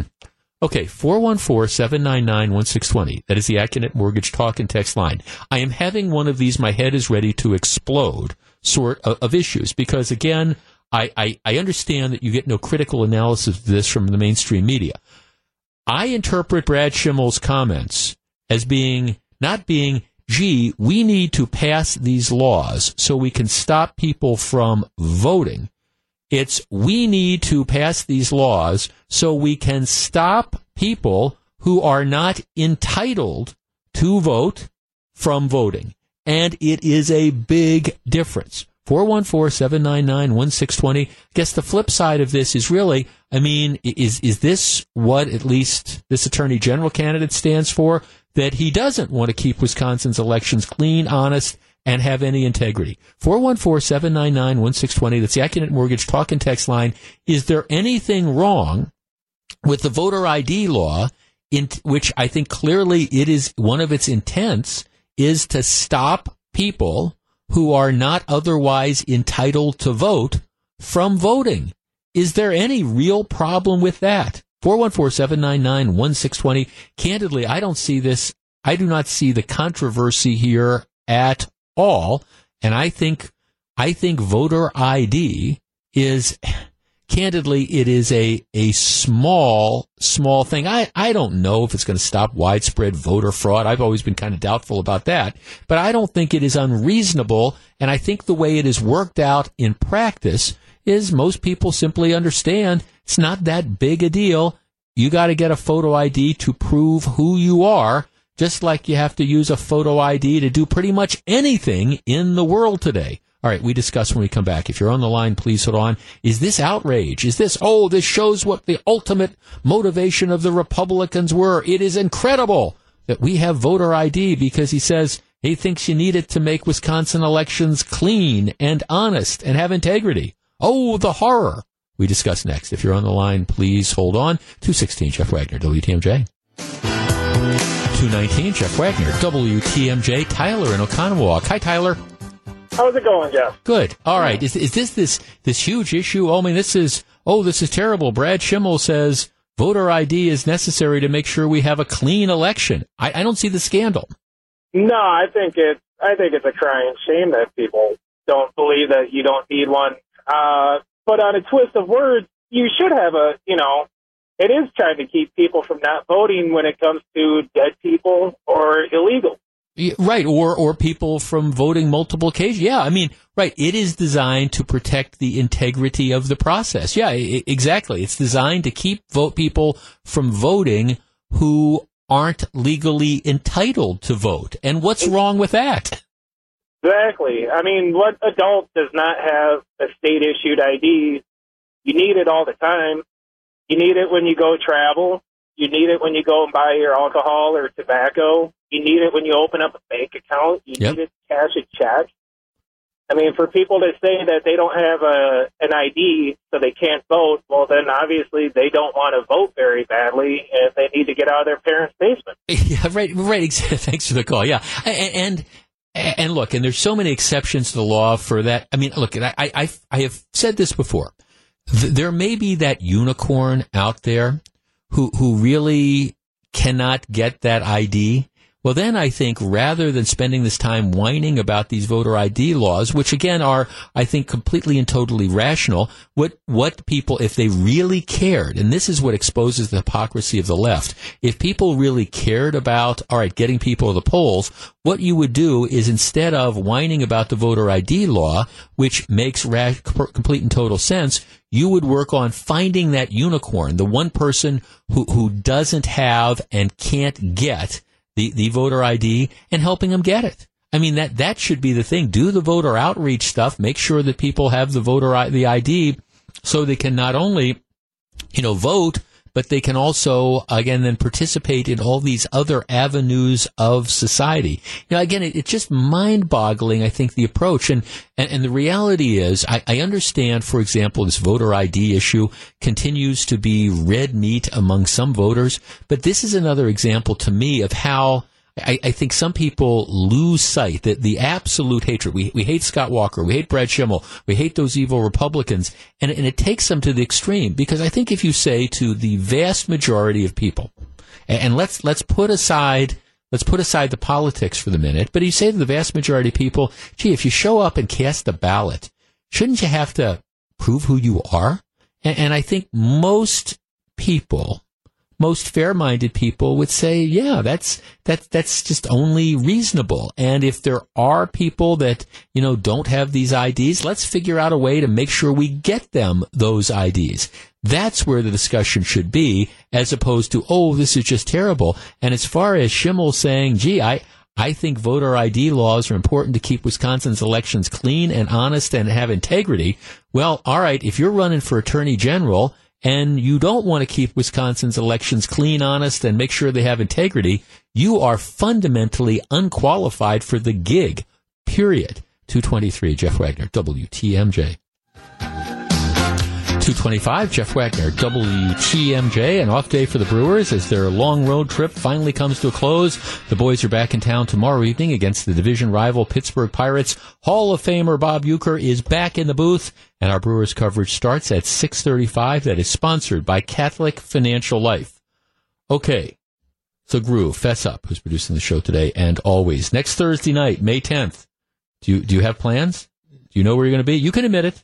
Speaker 1: Okay, 414-799-1620. That is the Accunet Mortgage talk and text line. I am having one of these, my head is ready to explode sort of, of issues because again, I, I, I understand that you get no critical analysis of this from the mainstream media. I interpret Brad Schimel's comments as being, not being, gee, we need to pass these laws so we can stop people from voting. It's we need to pass these laws so we can stop people who are not entitled to vote from voting. And it is a big difference. 414-799-1620. I guess the flip side of this is really, I mean, is, is this what at least this attorney general candidate stands for? that he doesn't want to keep Wisconsin's elections clean, honest, and have any integrity. 414-799-1620. That's the Accunet Mortgage talk and text line. Is there anything wrong with the voter ID law, in which I think clearly it is one of its intents is to stop people who are not otherwise entitled to vote from voting? Is there any real problem with that? 414-799-1620. Candidly, I don't see this. I do not see the controversy here at all. And I think, I think voter ID is, candidly, it is a, a small, small thing. I, I don't know if it's going to stop widespread voter fraud. I've always been kind of doubtful about that, but I don't think it is unreasonable. And I think the way it is worked out in practice is most people simply understand it's not that big a deal. You got to get a photo ID to prove who you are, just like you have to use a photo ID to do pretty much anything in the world today. All right, we discuss when we come back. If you're on the line, please hold on. Is this outrage? Is this, oh, this shows what the ultimate motivation of the Republicans were? It is incredible that we have voter ID because he says he thinks you need it to make Wisconsin elections clean and honest and have integrity. Oh, the horror. We discuss next. If you're on the line, please hold on. 216 Jeff Wagner, WTMJ. 219 Jeff Wagner, WTMJ. Tyler in Oconomowoc. Hi, Tyler.
Speaker 12: How's it going, Jeff?
Speaker 1: Good. All right. Is, is this this this huge issue? Oh, I mean, this is oh, this is terrible. Brad Schimel says voter ID is necessary to make sure we have a clean election. I, I don't see the scandal.
Speaker 12: No, I think it. I think it's a crying shame that people don't believe that you don't need one. Uh, but on a twist of words, you should have a, you know, it is trying to keep people from not voting when it comes to dead people or illegal.
Speaker 1: Right, or or people from voting multiple occasions. Yeah, I mean, right. It is designed to protect the integrity of the process. Yeah, I- exactly. It's designed to keep vote people from voting who aren't legally entitled to vote. And what's wrong with that?
Speaker 12: Exactly. I mean, what adult does not have a state issued ID? You need it all the time. You need it when you go travel. You need it when you go and buy your alcohol or tobacco. You need it when you open up a bank account. You
Speaker 1: Yep.
Speaker 12: need it to cash a check. I mean, for people to say that they don't have a an ID, so they can't vote, well, then obviously they don't want to vote very badly, and they need to get out of their parents' basement.
Speaker 1: Yeah, right, right. Thanks for the call. Yeah, and and look, and there's so many exceptions to the law for that. I mean, look, I I I have said this before. There may be that unicorn out there who who really cannot get that ID well, then I think rather than spending this time whining about these voter ID laws, which again are, I think, completely and totally rational, what, what people, if they really cared, and this is what exposes the hypocrisy of the left, if people really cared about, all right, getting people to the polls, what you would do is instead of whining about the voter ID law, which makes ra- complete and total sense, you would work on finding that unicorn, the one person who, who doesn't have and can't get the, the voter ID and helping them get it. I mean, that, that should be the thing. Do the voter outreach stuff. Make sure that people have the voter, the ID so they can not only, you know, vote, but they can also, again, then participate in all these other avenues of society. You know, again, it, it's just mind boggling, I think, the approach. And, and, and the reality is, I, I, understand, for example, this voter ID issue continues to be red meat among some voters, but this is another example to me of how I, I, think some people lose sight that the absolute hatred. We, we hate Scott Walker. We hate Brad Schimel. We hate those evil Republicans. And, and it takes them to the extreme because I think if you say to the vast majority of people, and, and let's, let's put aside, let's put aside the politics for the minute, but you say to the vast majority of people, gee, if you show up and cast a ballot, shouldn't you have to prove who you are? and, and I think most people most fair-minded people would say, yeah, that's that that's just only reasonable. And if there are people that you know don't have these IDs, let's figure out a way to make sure we get them those IDs. That's where the discussion should be, as opposed to, oh, this is just terrible. And as far as Schimel saying, gee, I. I think voter ID laws are important to keep Wisconsin's elections clean and honest and have integrity. Well, all right, if you're running for attorney general and you don't want to keep Wisconsin's elections clean, honest, and make sure they have integrity, you are fundamentally unqualified for the gig. Period. 223, Jeff Wagner, WTMJ. 225, Jeff Wagner, WTMJ. An off day for the Brewers as their long road trip finally comes to a close. The boys are back in town tomorrow evening against the division rival Pittsburgh Pirates. Hall of Famer Bob Uecker is back in the booth, and our Brewers coverage starts at 635. That is sponsored by Catholic Financial Life. Okay. So Groove, Fess Up, who's producing the show today and always. Next Thursday night, May 10th. Do you, do you have plans? Do you know where you're going to be? You can admit it.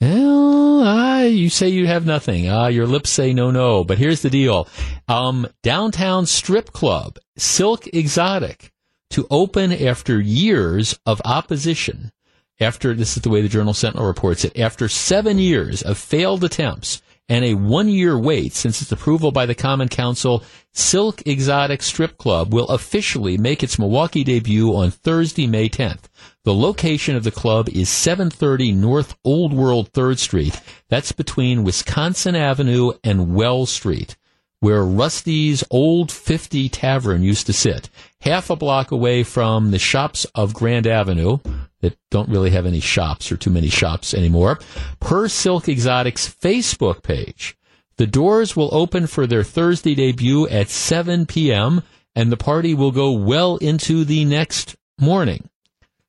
Speaker 1: Well, ah, you say you have nothing. Ah, your lips say no, no. But here's the deal. Um, downtown strip club, Silk Exotic, to open after years of opposition. After, this is the way the Journal Sentinel reports it, after seven years of failed attempts and a one year wait since its approval by the Common Council, Silk Exotic Strip Club will officially make its Milwaukee debut on Thursday, May 10th. The location of the club is 730 North Old World 3rd Street. That's between Wisconsin Avenue and Wells Street, where Rusty's Old 50 Tavern used to sit. Half a block away from the shops of Grand Avenue that don't really have any shops or too many shops anymore. Per Silk Exotic's Facebook page, the doors will open for their Thursday debut at 7 p.m. and the party will go well into the next morning.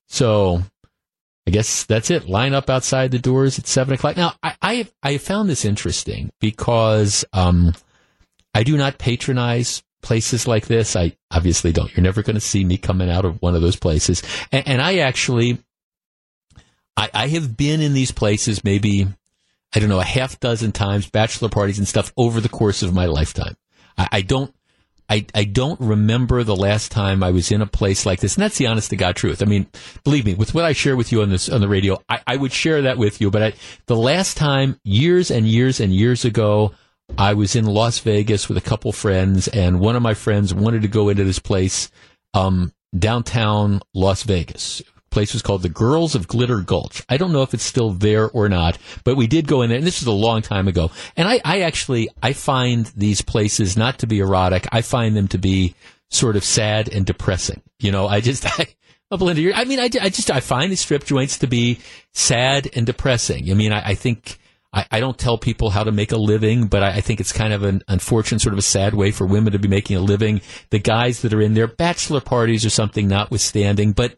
Speaker 1: So I guess that's it. Line up outside the doors at seven o'clock. Now, I I, I found this interesting because um, I do not patronize places like this. I obviously don't. You're never going to see me coming out of one of those places. And, and I actually, I, I have been in these places maybe I don't know a half dozen times, bachelor parties and stuff over the course of my lifetime. I, I don't I, I don't remember the last time I was in a place like this. And that's the honest to God truth. I mean, believe me, with what I share with you on this, on the radio, I, I would share that with you. But I, the last time, years and years and years ago, I was in Las Vegas with a couple friends and one of my friends wanted to go into this place, um, downtown Las Vegas place was called the Girls of Glitter Gulch. I don't know if it's still there or not, but we did go in there, and this was a long time ago. And I, I actually, I find these places not to be erotic. I find them to be sort of sad and depressing. You know, I just, I, oh, up Linda. I mean, I, I just I find the strip joints to be sad and depressing. I mean, I, I think I, I, don't tell people how to make a living, but I, I, think it's kind of an unfortunate, sort of a sad way for women to be making a living. The guys that are in their bachelor parties or something, notwithstanding, but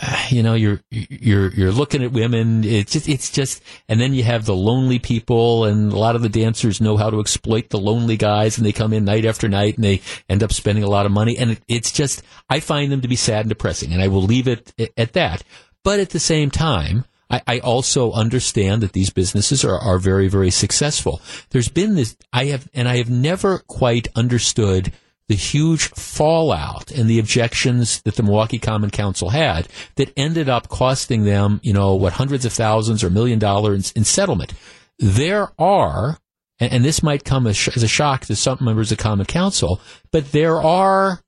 Speaker 1: you know, you're you're you're looking at women. It's just it's just, and then you have the lonely people, and a lot of the dancers know how to exploit the lonely guys, and they come in night after night, and they end up spending a lot of money, and it, it's just I find them to be sad and depressing, and I will leave it at that. But at the same time, I, I also understand that these businesses are, are very very successful. There's been this I have, and I have never quite understood the huge fallout and the objections that the Milwaukee Common Council had that ended up costing them, you know, what hundreds of thousands or million dollars in, settlement. There are, and, and this might come as, as a shock to some members of Common Council, but there are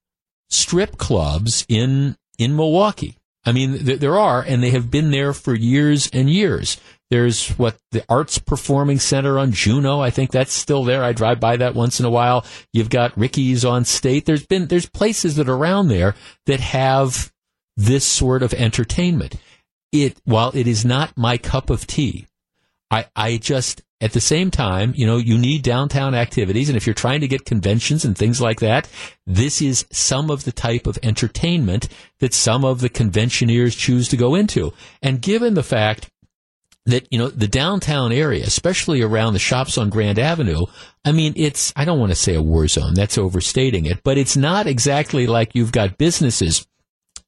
Speaker 1: strip clubs in in Milwaukee. I mean, th- there are, and they have been there for years and years. There's what the Arts Performing Center on Juneau. I think that's still there. I drive by that once in a while. You've got Ricky's on State. There's been there's places that are around there that have this sort of entertainment. It while it is not my cup of tea, I I just at the same time, you know, you need downtown activities. And if you're trying to get conventions and things like that, this is some of the type of entertainment that some of the conventioneers choose to go into. And given the fact that you know the downtown area, especially around the shops on Grand Avenue. I mean, it's I don't want to say a war zone. That's overstating it, but it's not exactly like you've got businesses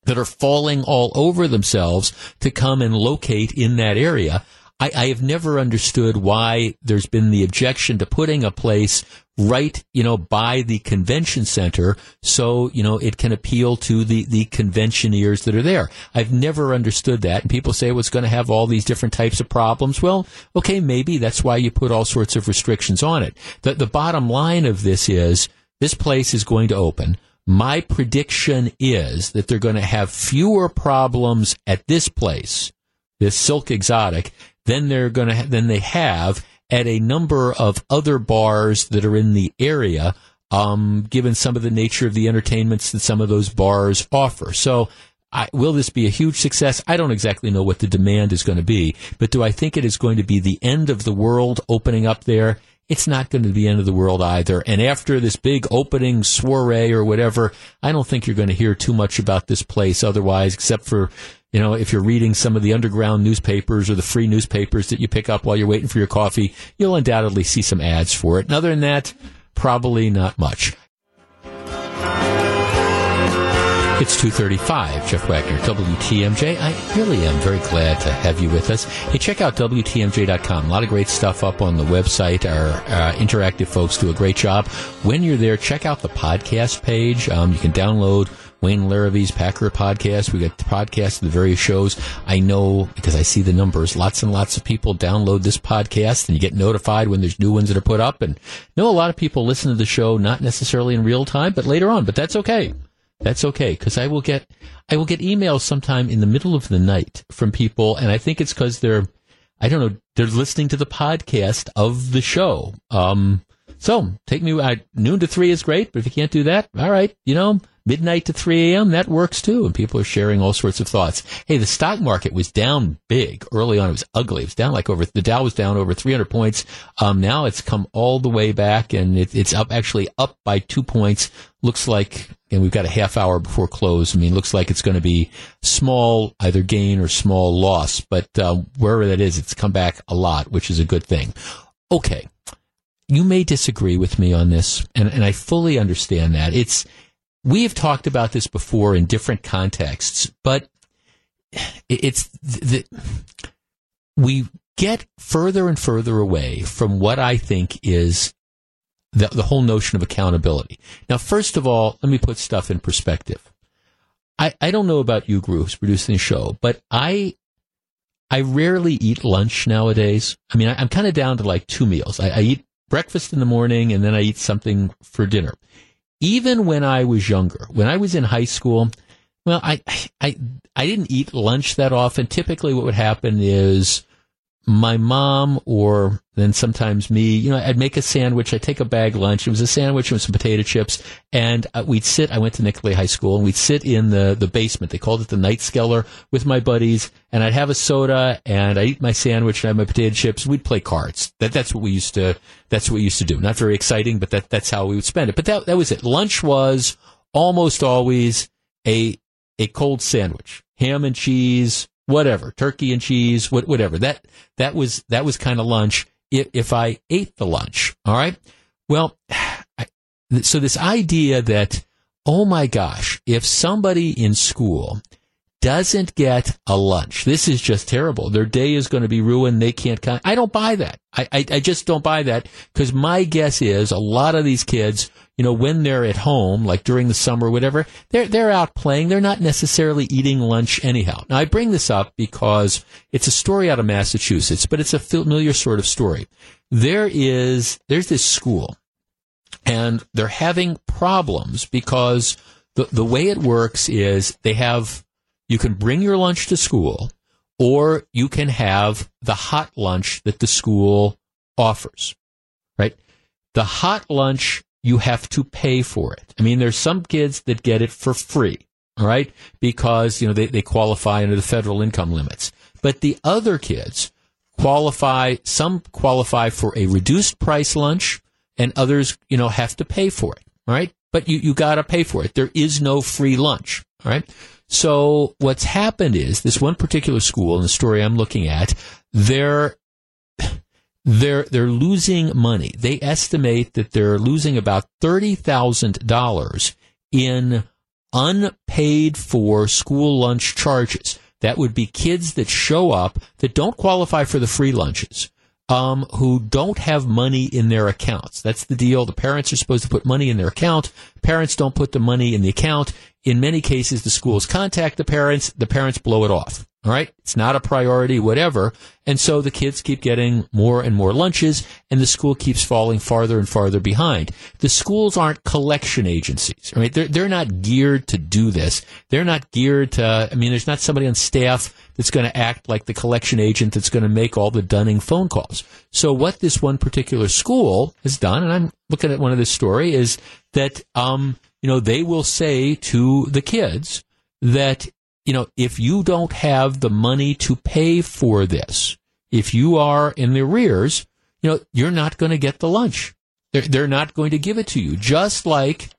Speaker 1: that are falling all over themselves to come and locate in that area. I, I have never understood why there's been the objection to putting a place right, you know, by the convention center so, you know, it can appeal to the, the conventioneers that are there. I've never understood that. And people say, well, it's going to have all these different types of problems. Well, okay, maybe that's why you put all sorts of restrictions on it. The, the bottom line of this is this place is going to open. My prediction is that they're going to have fewer problems at this place, this Silk Exotic, than they're going to ha- than they have at a number of other bars that are in the area. Um, given some of the nature of the entertainments that some of those bars offer. So, I, will this be a huge success? I don't exactly know what the demand is going to be, but do I think it is going to be the end of the world opening up there? It's not going to be the end of the world either. And after this big opening soiree or whatever, I don't think you're going to hear too much about this place otherwise, except for you know, if you're reading some of the underground newspapers or the free newspapers that you pick up while you're waiting for your coffee, you'll undoubtedly see some ads for it. And other than that, probably not much. It's 2.35, Jeff Wagner, WTMJ. I really am very glad to have you with us. Hey, check out WTMJ.com. A lot of great stuff up on the website. Our uh, interactive folks do a great job. When you're there, check out the podcast page. Um, you can download Wayne Larrivee's Packer podcast. We got podcasts of the various shows. I know because I see the numbers. Lots and lots of people download this podcast and you get notified when there's new ones that are put up. And know a lot of people listen to the show, not necessarily in real time, but later on, but that's okay. That's okay because I will get, I will get emails sometime in the middle of the night from people. And I think it's because they're, I don't know, they're listening to the podcast of the show. Um, so take me, uh, noon to three is great, but if you can't do that, all right, you know, midnight to 3 a.m., that works too. And people are sharing all sorts of thoughts. Hey, the stock market was down big early on. It was ugly. It was down like over, the Dow was down over 300 points. Um, now it's come all the way back and it, it's up, actually up by two points. Looks like, and we've got a half hour before close. I mean, looks like it's going to be small, either gain or small loss. But uh, wherever that is, it's come back a lot, which is a good thing. Okay. You may disagree with me on this, and, and I fully understand that. It's, we have talked about this before in different contexts, but it's the, we get further and further away from what I think is the, the whole notion of accountability. Now, first of all, let me put stuff in perspective. I, I don't know about you groups producing the show, but I I rarely eat lunch nowadays. I mean, I, am kind of down to like two meals. I, I eat breakfast in the morning and then I eat something for dinner even when I was younger, when I was in high school, well, I, I, I didn't eat lunch that often. Typically what would happen is my mom or then sometimes me, you know, I'd make a sandwich. I'd take a bag lunch. It was a sandwich with some potato chips. And uh, we'd sit, I went to Nicolet High School and we'd sit in the, the basement. They called it the night skeller with my buddies. And I'd have a soda and I'd eat my sandwich and I'd have my potato chips. We'd play cards. That, that's what we used to, that's what we used to do. Not very exciting, but that, that's how we would spend it. But that, that was it. Lunch was almost always a, a cold sandwich, ham and cheese, whatever, turkey and cheese, whatever. That that was that was kind of lunch. If, if I ate the lunch, all right. Well, I, so this idea that oh my gosh, if somebody in school doesn't get a lunch, this is just terrible. Their day is going to be ruined. They can't. Con- I don't buy that. I, I, I just don't buy that because my guess is a lot of these kids you know, when they're at home, like during the summer, whatever, they're, they're out playing. They're not necessarily eating lunch anyhow. Now, I bring this up because it's a story out of Massachusetts, but it's a familiar sort of story. There is, there's this school and they're having problems because the, the way it works is they have, you can bring your lunch to school or you can have the hot lunch that the school offers, right? The hot lunch you have to pay for it. I mean, there's some kids that get it for free, right, because, you know, they, they qualify under the federal income limits. But the other kids qualify, some qualify for a reduced price lunch and others, you know, have to pay for it, right? But you, you gotta pay for it. There is no free lunch, all right? So what's happened is this one particular school in the story I'm looking at, they're they're they're losing money. They estimate that they're losing about thirty thousand dollars in unpaid for school lunch charges. That would be kids that show up that don't qualify for the free lunches, um, who don't have money in their accounts. That's the deal. The parents are supposed to put money in their account. Parents don't put the money in the account. In many cases, the schools contact the parents. The parents blow it off. All right. It's not a priority, whatever. And so the kids keep getting more and more lunches and the school keeps falling farther and farther behind. The schools aren't collection agencies, right? They're, they're not geared to do this. They're not geared to, I mean, there's not somebody on staff that's going to act like the collection agent that's going to make all the dunning phone calls. So what this one particular school has done, and I'm looking at one of this story, is that, um, you know, they will say to the kids that you know, if you don't have the money to pay for this, if you are in the arrears, you know, you're not going to get the lunch. They're, they're not going to give it to you. Just like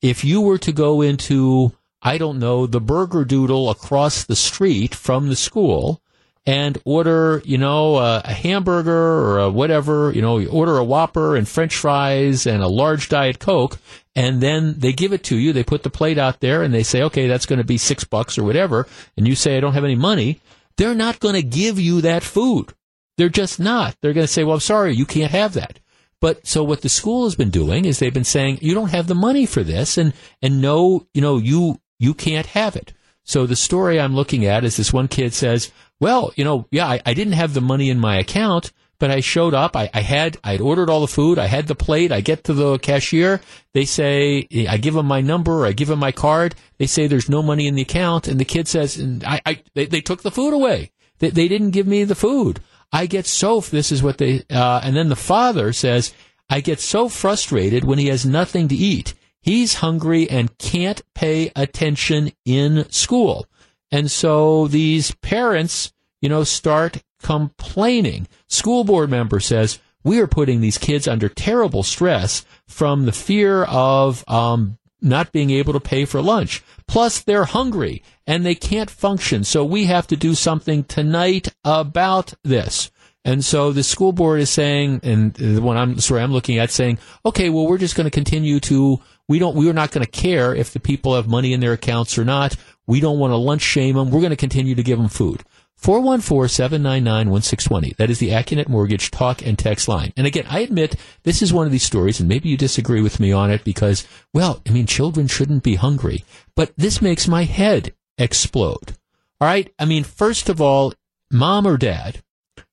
Speaker 1: if you were to go into, I don't know, the burger doodle across the street from the school and order, you know, a, a hamburger or a whatever, you know, you order a Whopper and French fries and a large Diet Coke, and then they give it to you. They put the plate out there and they say, okay, that's going to be six bucks or whatever. And you say, I don't have any money. They're not going to give you that food. They're just not. They're going to say, well, I'm sorry, you can't have that. But so what the school has been doing is they've been saying, you don't have the money for this and, and no, you know, you, you can't have it. So the story I'm looking at is this one kid says, well, you know, yeah, I, I didn't have the money in my account, but I showed up. I, I had, I'd ordered all the food. I had the plate. I get to the cashier. They say, I give them my number. I give them my card. They say there's no money in the account. And the kid says, and I, I they, they took the food away. They, they didn't give me the food. I get so, this is what they, uh, and then the father says, I get so frustrated when he has nothing to eat. He's hungry and can't pay attention in school. And so these parents, you know, start complaining. School board member says, we are putting these kids under terrible stress from the fear of um, not being able to pay for lunch. Plus, they're hungry and they can't function. So we have to do something tonight about this. And so the school board is saying, and the one I'm sorry I'm looking at saying, okay, well we're just going to continue to we don't we're not going to care if the people have money in their accounts or not. We don't want to lunch shame them. We're going to continue to give them food. 414-799-1620. That is the Accunet Mortgage talk and text line. And again, I admit this is one of these stories, and maybe you disagree with me on it because, well, I mean, children shouldn't be hungry. But this makes my head explode. All right? I mean, first of all, mom or dad,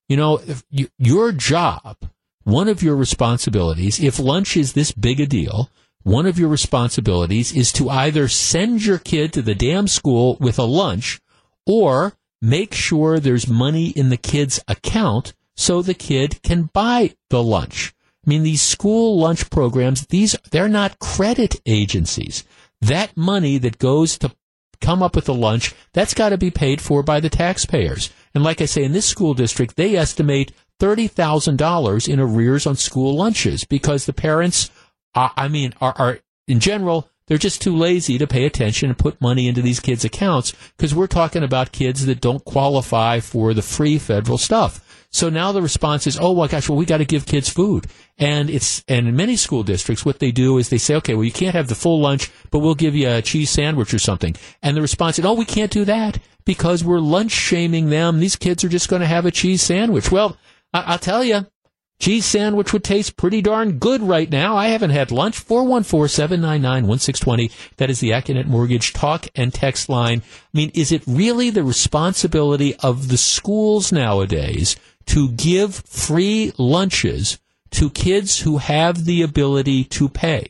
Speaker 1: you know, you, your job, one of your responsibilities, if lunch is this big a deal, one of your responsibilities is to either send your kid to the damn school with a lunch or make sure there's money in the kid's account so the kid can buy the lunch. I mean, these school lunch programs, these, they're not credit agencies. That money that goes to come up with the lunch, that's got to be paid for by the taxpayers. And like I say, in this school district, they estimate $30,000 in arrears on school lunches because the parents, are, I mean, are, are in general, they're just too lazy to pay attention and put money into these kids' accounts because we're talking about kids that don't qualify for the free federal stuff. So now the response is, oh my gosh, well we got to give kids food, and it's and in many school districts what they do is they say, okay, well you can't have the full lunch, but we'll give you a cheese sandwich or something, and the response is, oh we can't do that because we're lunch shaming them. These kids are just going to have a cheese sandwich. Well, I- will tell you, cheese sandwich would taste pretty darn good right now. I haven't had lunch. 414-799-1620. That is the Accunet Mortgage talk and text line. I mean, is it really the responsibility of the schools nowadays to give free lunches to kids who have the ability to pay.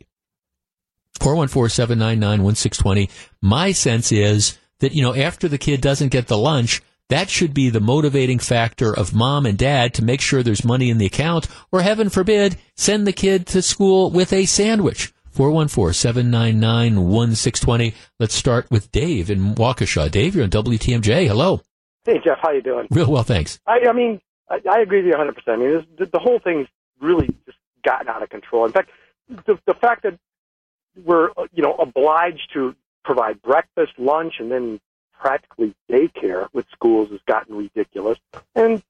Speaker 1: 414-799-1620. My sense is that, you know, after the kid doesn't get the lunch, that should be the motivating factor of mom and dad to make sure there's money in the account, or heaven forbid, send the kid to school with a sandwich. 414-799-1620. Let's start with Dave in Waukesha. Dave, you're on WTMJ. Hello.
Speaker 13: Hey, Jeff. How you doing?
Speaker 1: Real well, thanks.
Speaker 13: I, I mean, I, I agree with you 100%. I mean, this, the, the whole thing's really just gotten out of control. In fact, the, the fact that we're, you know, obliged to provide breakfast, lunch, and then practically daycare with schools has gotten ridiculous. And,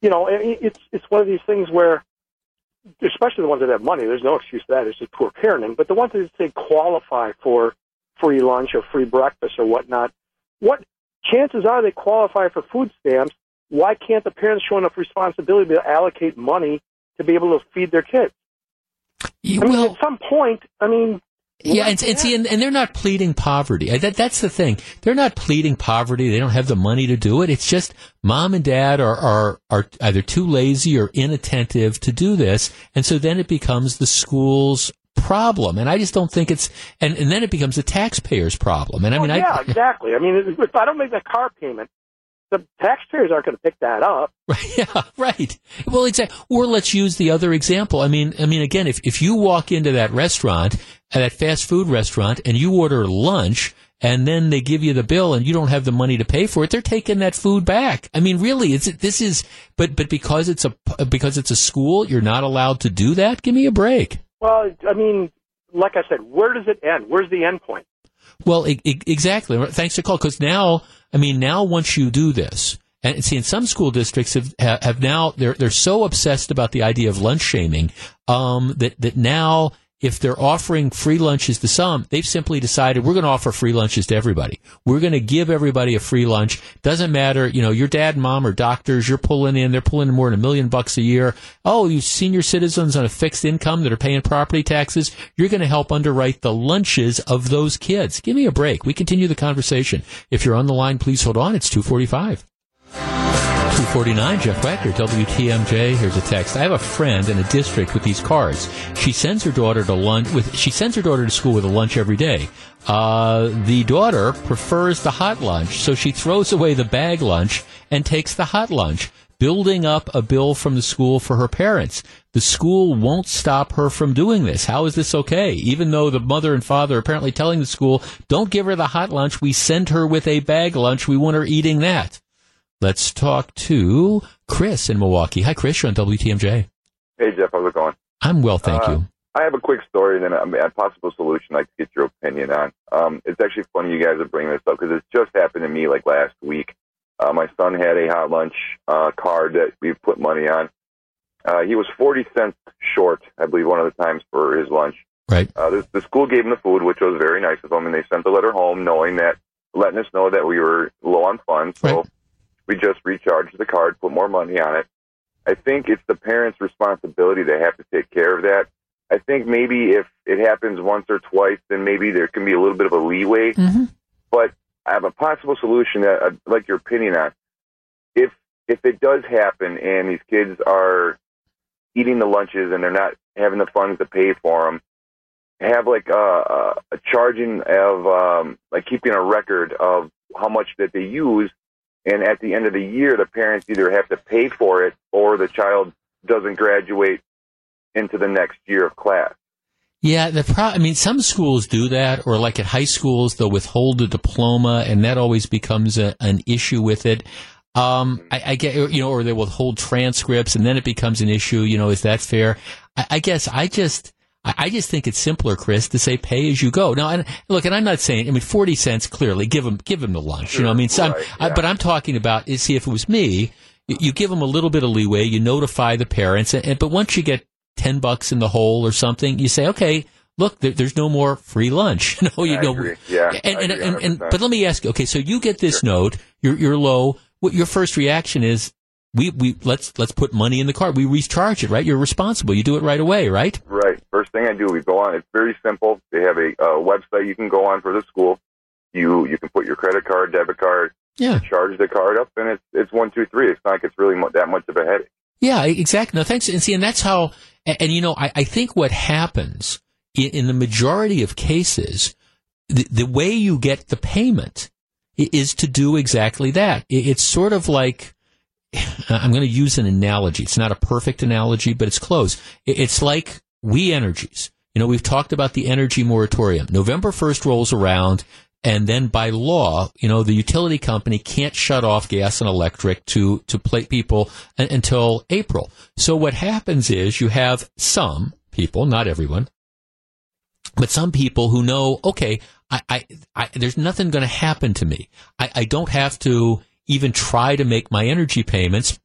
Speaker 13: you know, it's, it's one of these things where, especially the ones that have money, there's no excuse for that. It's just poor parenting. But the ones that say qualify for free lunch or free breakfast or whatnot, what chances are they qualify for food stamps why can't the parents show enough responsibility to allocate money to be able to feed their kids? I mean, at some point, I mean,
Speaker 1: yeah, and, and see, and, and, they're not pleading poverty. That, that's the thing. They're not pleading poverty. They don't have the money to do it. It's just mom and dad are, are, are either too lazy or inattentive to do this. And so then it becomes the school's problem. And I just don't think it's, and, and then it becomes the taxpayer's problem. And I oh, mean,
Speaker 13: well, yeah,
Speaker 1: I,
Speaker 13: exactly. I mean, if I don't make that car payment, the taxpayers aren't going to pick that up. Right.
Speaker 1: Yeah, right. Well, exactly. Or let's use the other example. I mean, I mean, again, if if you walk into that restaurant, uh, that fast food restaurant, and you order lunch, and then they give you the bill, and you don't have the money to pay for it, they're taking that food back. I mean, really, it's this is, but but because it's a because it's a school, you're not allowed to do that. Give me a break.
Speaker 13: Well, I mean, like I said, where does it end? Where's the end point?
Speaker 1: Well, exactly. Thanks to call because now, I mean, now once you do this, and see, in some school districts have have now they're they're so obsessed about the idea of lunch shaming um, that that now if they're offering free lunches to some, they've simply decided we're going to offer free lunches to everybody. We're going to give everybody a free lunch. Doesn't matter, you know, your dad and mom are doctors. You're pulling in, they're pulling in more than a million bucks a year. Oh, you senior citizens on a fixed income that are paying property taxes. You're going to help underwrite the lunches of those kids. Give me a break. We continue the conversation. If you're on the line, please hold on. It's 245. 249, Jeff Wagner, WTMJ. Here's a text. I have a friend in a district with these cards. She sends her daughter to lunch with, she sends her daughter to school with a lunch every day. Uh, the daughter prefers the hot lunch, so she throws away the bag lunch and takes the hot lunch, building up a bill from the school for her parents. The school won't stop her from doing this. How is this okay? Even though the mother and father are apparently telling the school, don't give her the hot lunch, we send her with a bag lunch, we want her eating that. Let's talk to Chris in Milwaukee. Hi, Chris. You're on WTMJ.
Speaker 14: Hey, Jeff. How's it going?
Speaker 1: I'm well, thank uh, you.
Speaker 14: I have a quick story and then a, a possible solution I'd like to get your opinion on. Um, it's actually funny you guys are bringing this up because it just happened to me like last week. Uh, my son had a hot lunch uh, card that we put money on. Uh, he was 40 cents short, I believe, one of the times for his lunch.
Speaker 1: Right.
Speaker 14: Uh, the, the school gave him the food, which was very nice of them, and they sent the letter home knowing that, letting us know that we were low on funds. So right we just recharge the card, put more money on it. I think it's the parents' responsibility to have to take care of that. I think maybe if it happens once or twice, then maybe there can be a little bit of a leeway.
Speaker 1: Mm-hmm.
Speaker 14: But I have a possible solution that I'd like your opinion on. If if it does happen and these kids are eating the lunches and they're not having the funds to pay for them, have like a, a, a charging of um, like keeping a record of how much that they use And at the end of the year, the parents either have to pay for it or the child doesn't graduate into the next year of class.
Speaker 1: Yeah, the pro- I mean, some schools do that, or like at high schools, they'll withhold a diploma, and that always becomes a, an issue with it. Um, I, I, get, you know, or they withhold transcripts, and then it becomes an issue. You know, is that fair? I, I guess I just, I, just think it's simpler, Chris, to say pay as you go. Now, and look, and I'm not saying, I mean, 40 cents clearly, give them, give them the lunch, sure, you know, I mean, so right, yeah. I, but I'm talking about, see, if it was me, you, you, give them a little bit of leeway, you notify the parents, and, and but once you get 10 bucks in the hole or something, you say, okay, look, there, there's no more free lunch. no, you
Speaker 14: I
Speaker 1: know,
Speaker 14: agree. yeah.
Speaker 1: And, and, and, and, but let me ask you, okay, so you get this sure. note, you're, you're low. What your first reaction is, we, we let's let's put money in the card. We recharge it, right? You're responsible. You do it right away, right?
Speaker 14: Right. First thing I do, we go on. It's very simple. They have a uh, website you can go on for the school. You you can put your credit card, debit card,
Speaker 1: yeah.
Speaker 14: charge the card up, and it's it's one two three. It's not like it's really mo- that much of a headache.
Speaker 1: Yeah, exactly. No, thanks. And see, and that's how. And, and you know, I, I think what happens in, in the majority of cases, the, the way you get the payment is to do exactly that. It, it's sort of like I'm going to use an analogy. It's not a perfect analogy, but it's close. It's like We Energies. You know, we've talked about the energy moratorium. November 1st rolls around, and then by law, you know, the utility company can't shut off gas and electric to, to plate people until April. So what happens is you have some people, not everyone, but some people who know, okay, I, I, I there's nothing going to happen to me. I, I don't have to even try to make my energy payments,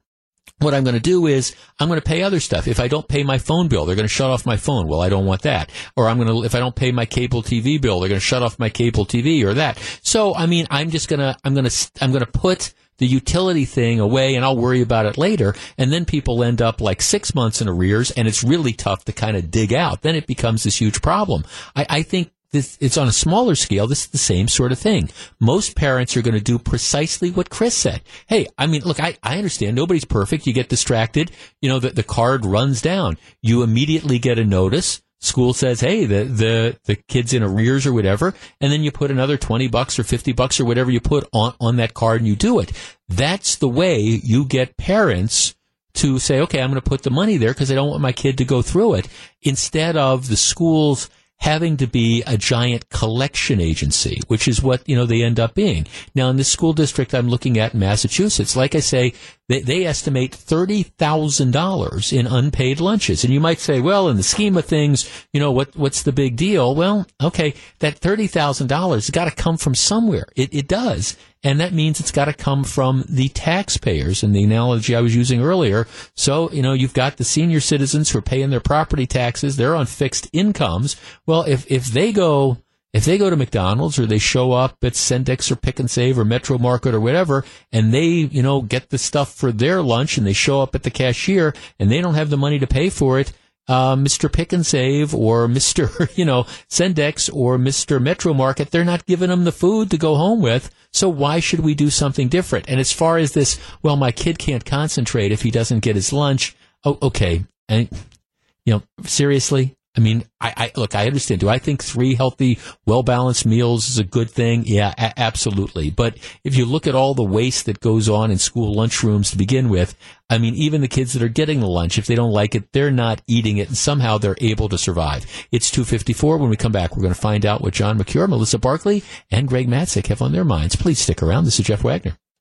Speaker 1: what I'm going to do is I'm going to pay other stuff. If I don't pay my phone bill, they're going to shut off my phone. Well, I don't want that. Or I'm going to, if I don't pay my cable TV bill, they're going to shut off my cable TV or that. So, I mean, I'm just going to, I'm going to, I'm going to put the utility thing away and I'll worry about it later. And then people end up like six months in arrears and it's really tough to kind of dig out. Then it becomes this huge problem. I, I think this, it's on a smaller scale. This is the same sort of thing. Most parents are going to do precisely what Chris said. Hey, I mean, look, I, I understand nobody's perfect. You get distracted. You know, the, the card runs down. You immediately get a notice. School says, hey, the, the, the kid's in arrears or whatever. And then you put another 20 bucks or 50 bucks or whatever you put on, on that card and you do it. That's the way you get parents to say, okay, I'm going to put the money there because I don't want my kid to go through it instead of the schools having to be a giant collection agency, which is what, you know, they end up being. Now, in this school district I'm looking at in Massachusetts, like I say, they, they estimate $30,000 in unpaid lunches. And you might say, well, in the scheme of things, you know, what, what's the big deal? Well, okay, that $30,000 has got to come from somewhere. It, it does. And that means it's got to come from the taxpayers in the analogy I was using earlier. So, you know, you've got the senior citizens who are paying their property taxes. They're on fixed incomes. Well, if, if they go if they go to McDonald's or they show up at Sendik's or Pick and Save or Metro Market or whatever, and they, you know, get the stuff for their lunch and they show up at the cashier and they don't have the money to pay for it, uh, Mr. Pick and Save or Mr. you know Sendik's or Mr. Metro Market, they're not giving them the food to go home with. So why should we do something different? And as far as this, well, my kid can't concentrate if he doesn't get his lunch. Oh, okay. And you know, seriously, I mean, I, I, look. I understand. Do I think three healthy, well balanced meals is a good thing? Yeah, a- absolutely. But if you look at all the waste that goes on in school lunchrooms to begin with, I mean, even the kids that are getting the lunch, if they don't like it, they're not eating it, and somehow they're able to survive. It's two fifty four. When we come back, we're going to find out what John Mercure, Melissa Barkley, and Greg Matzek have on their minds. Please stick around. This is Jeff Wagner.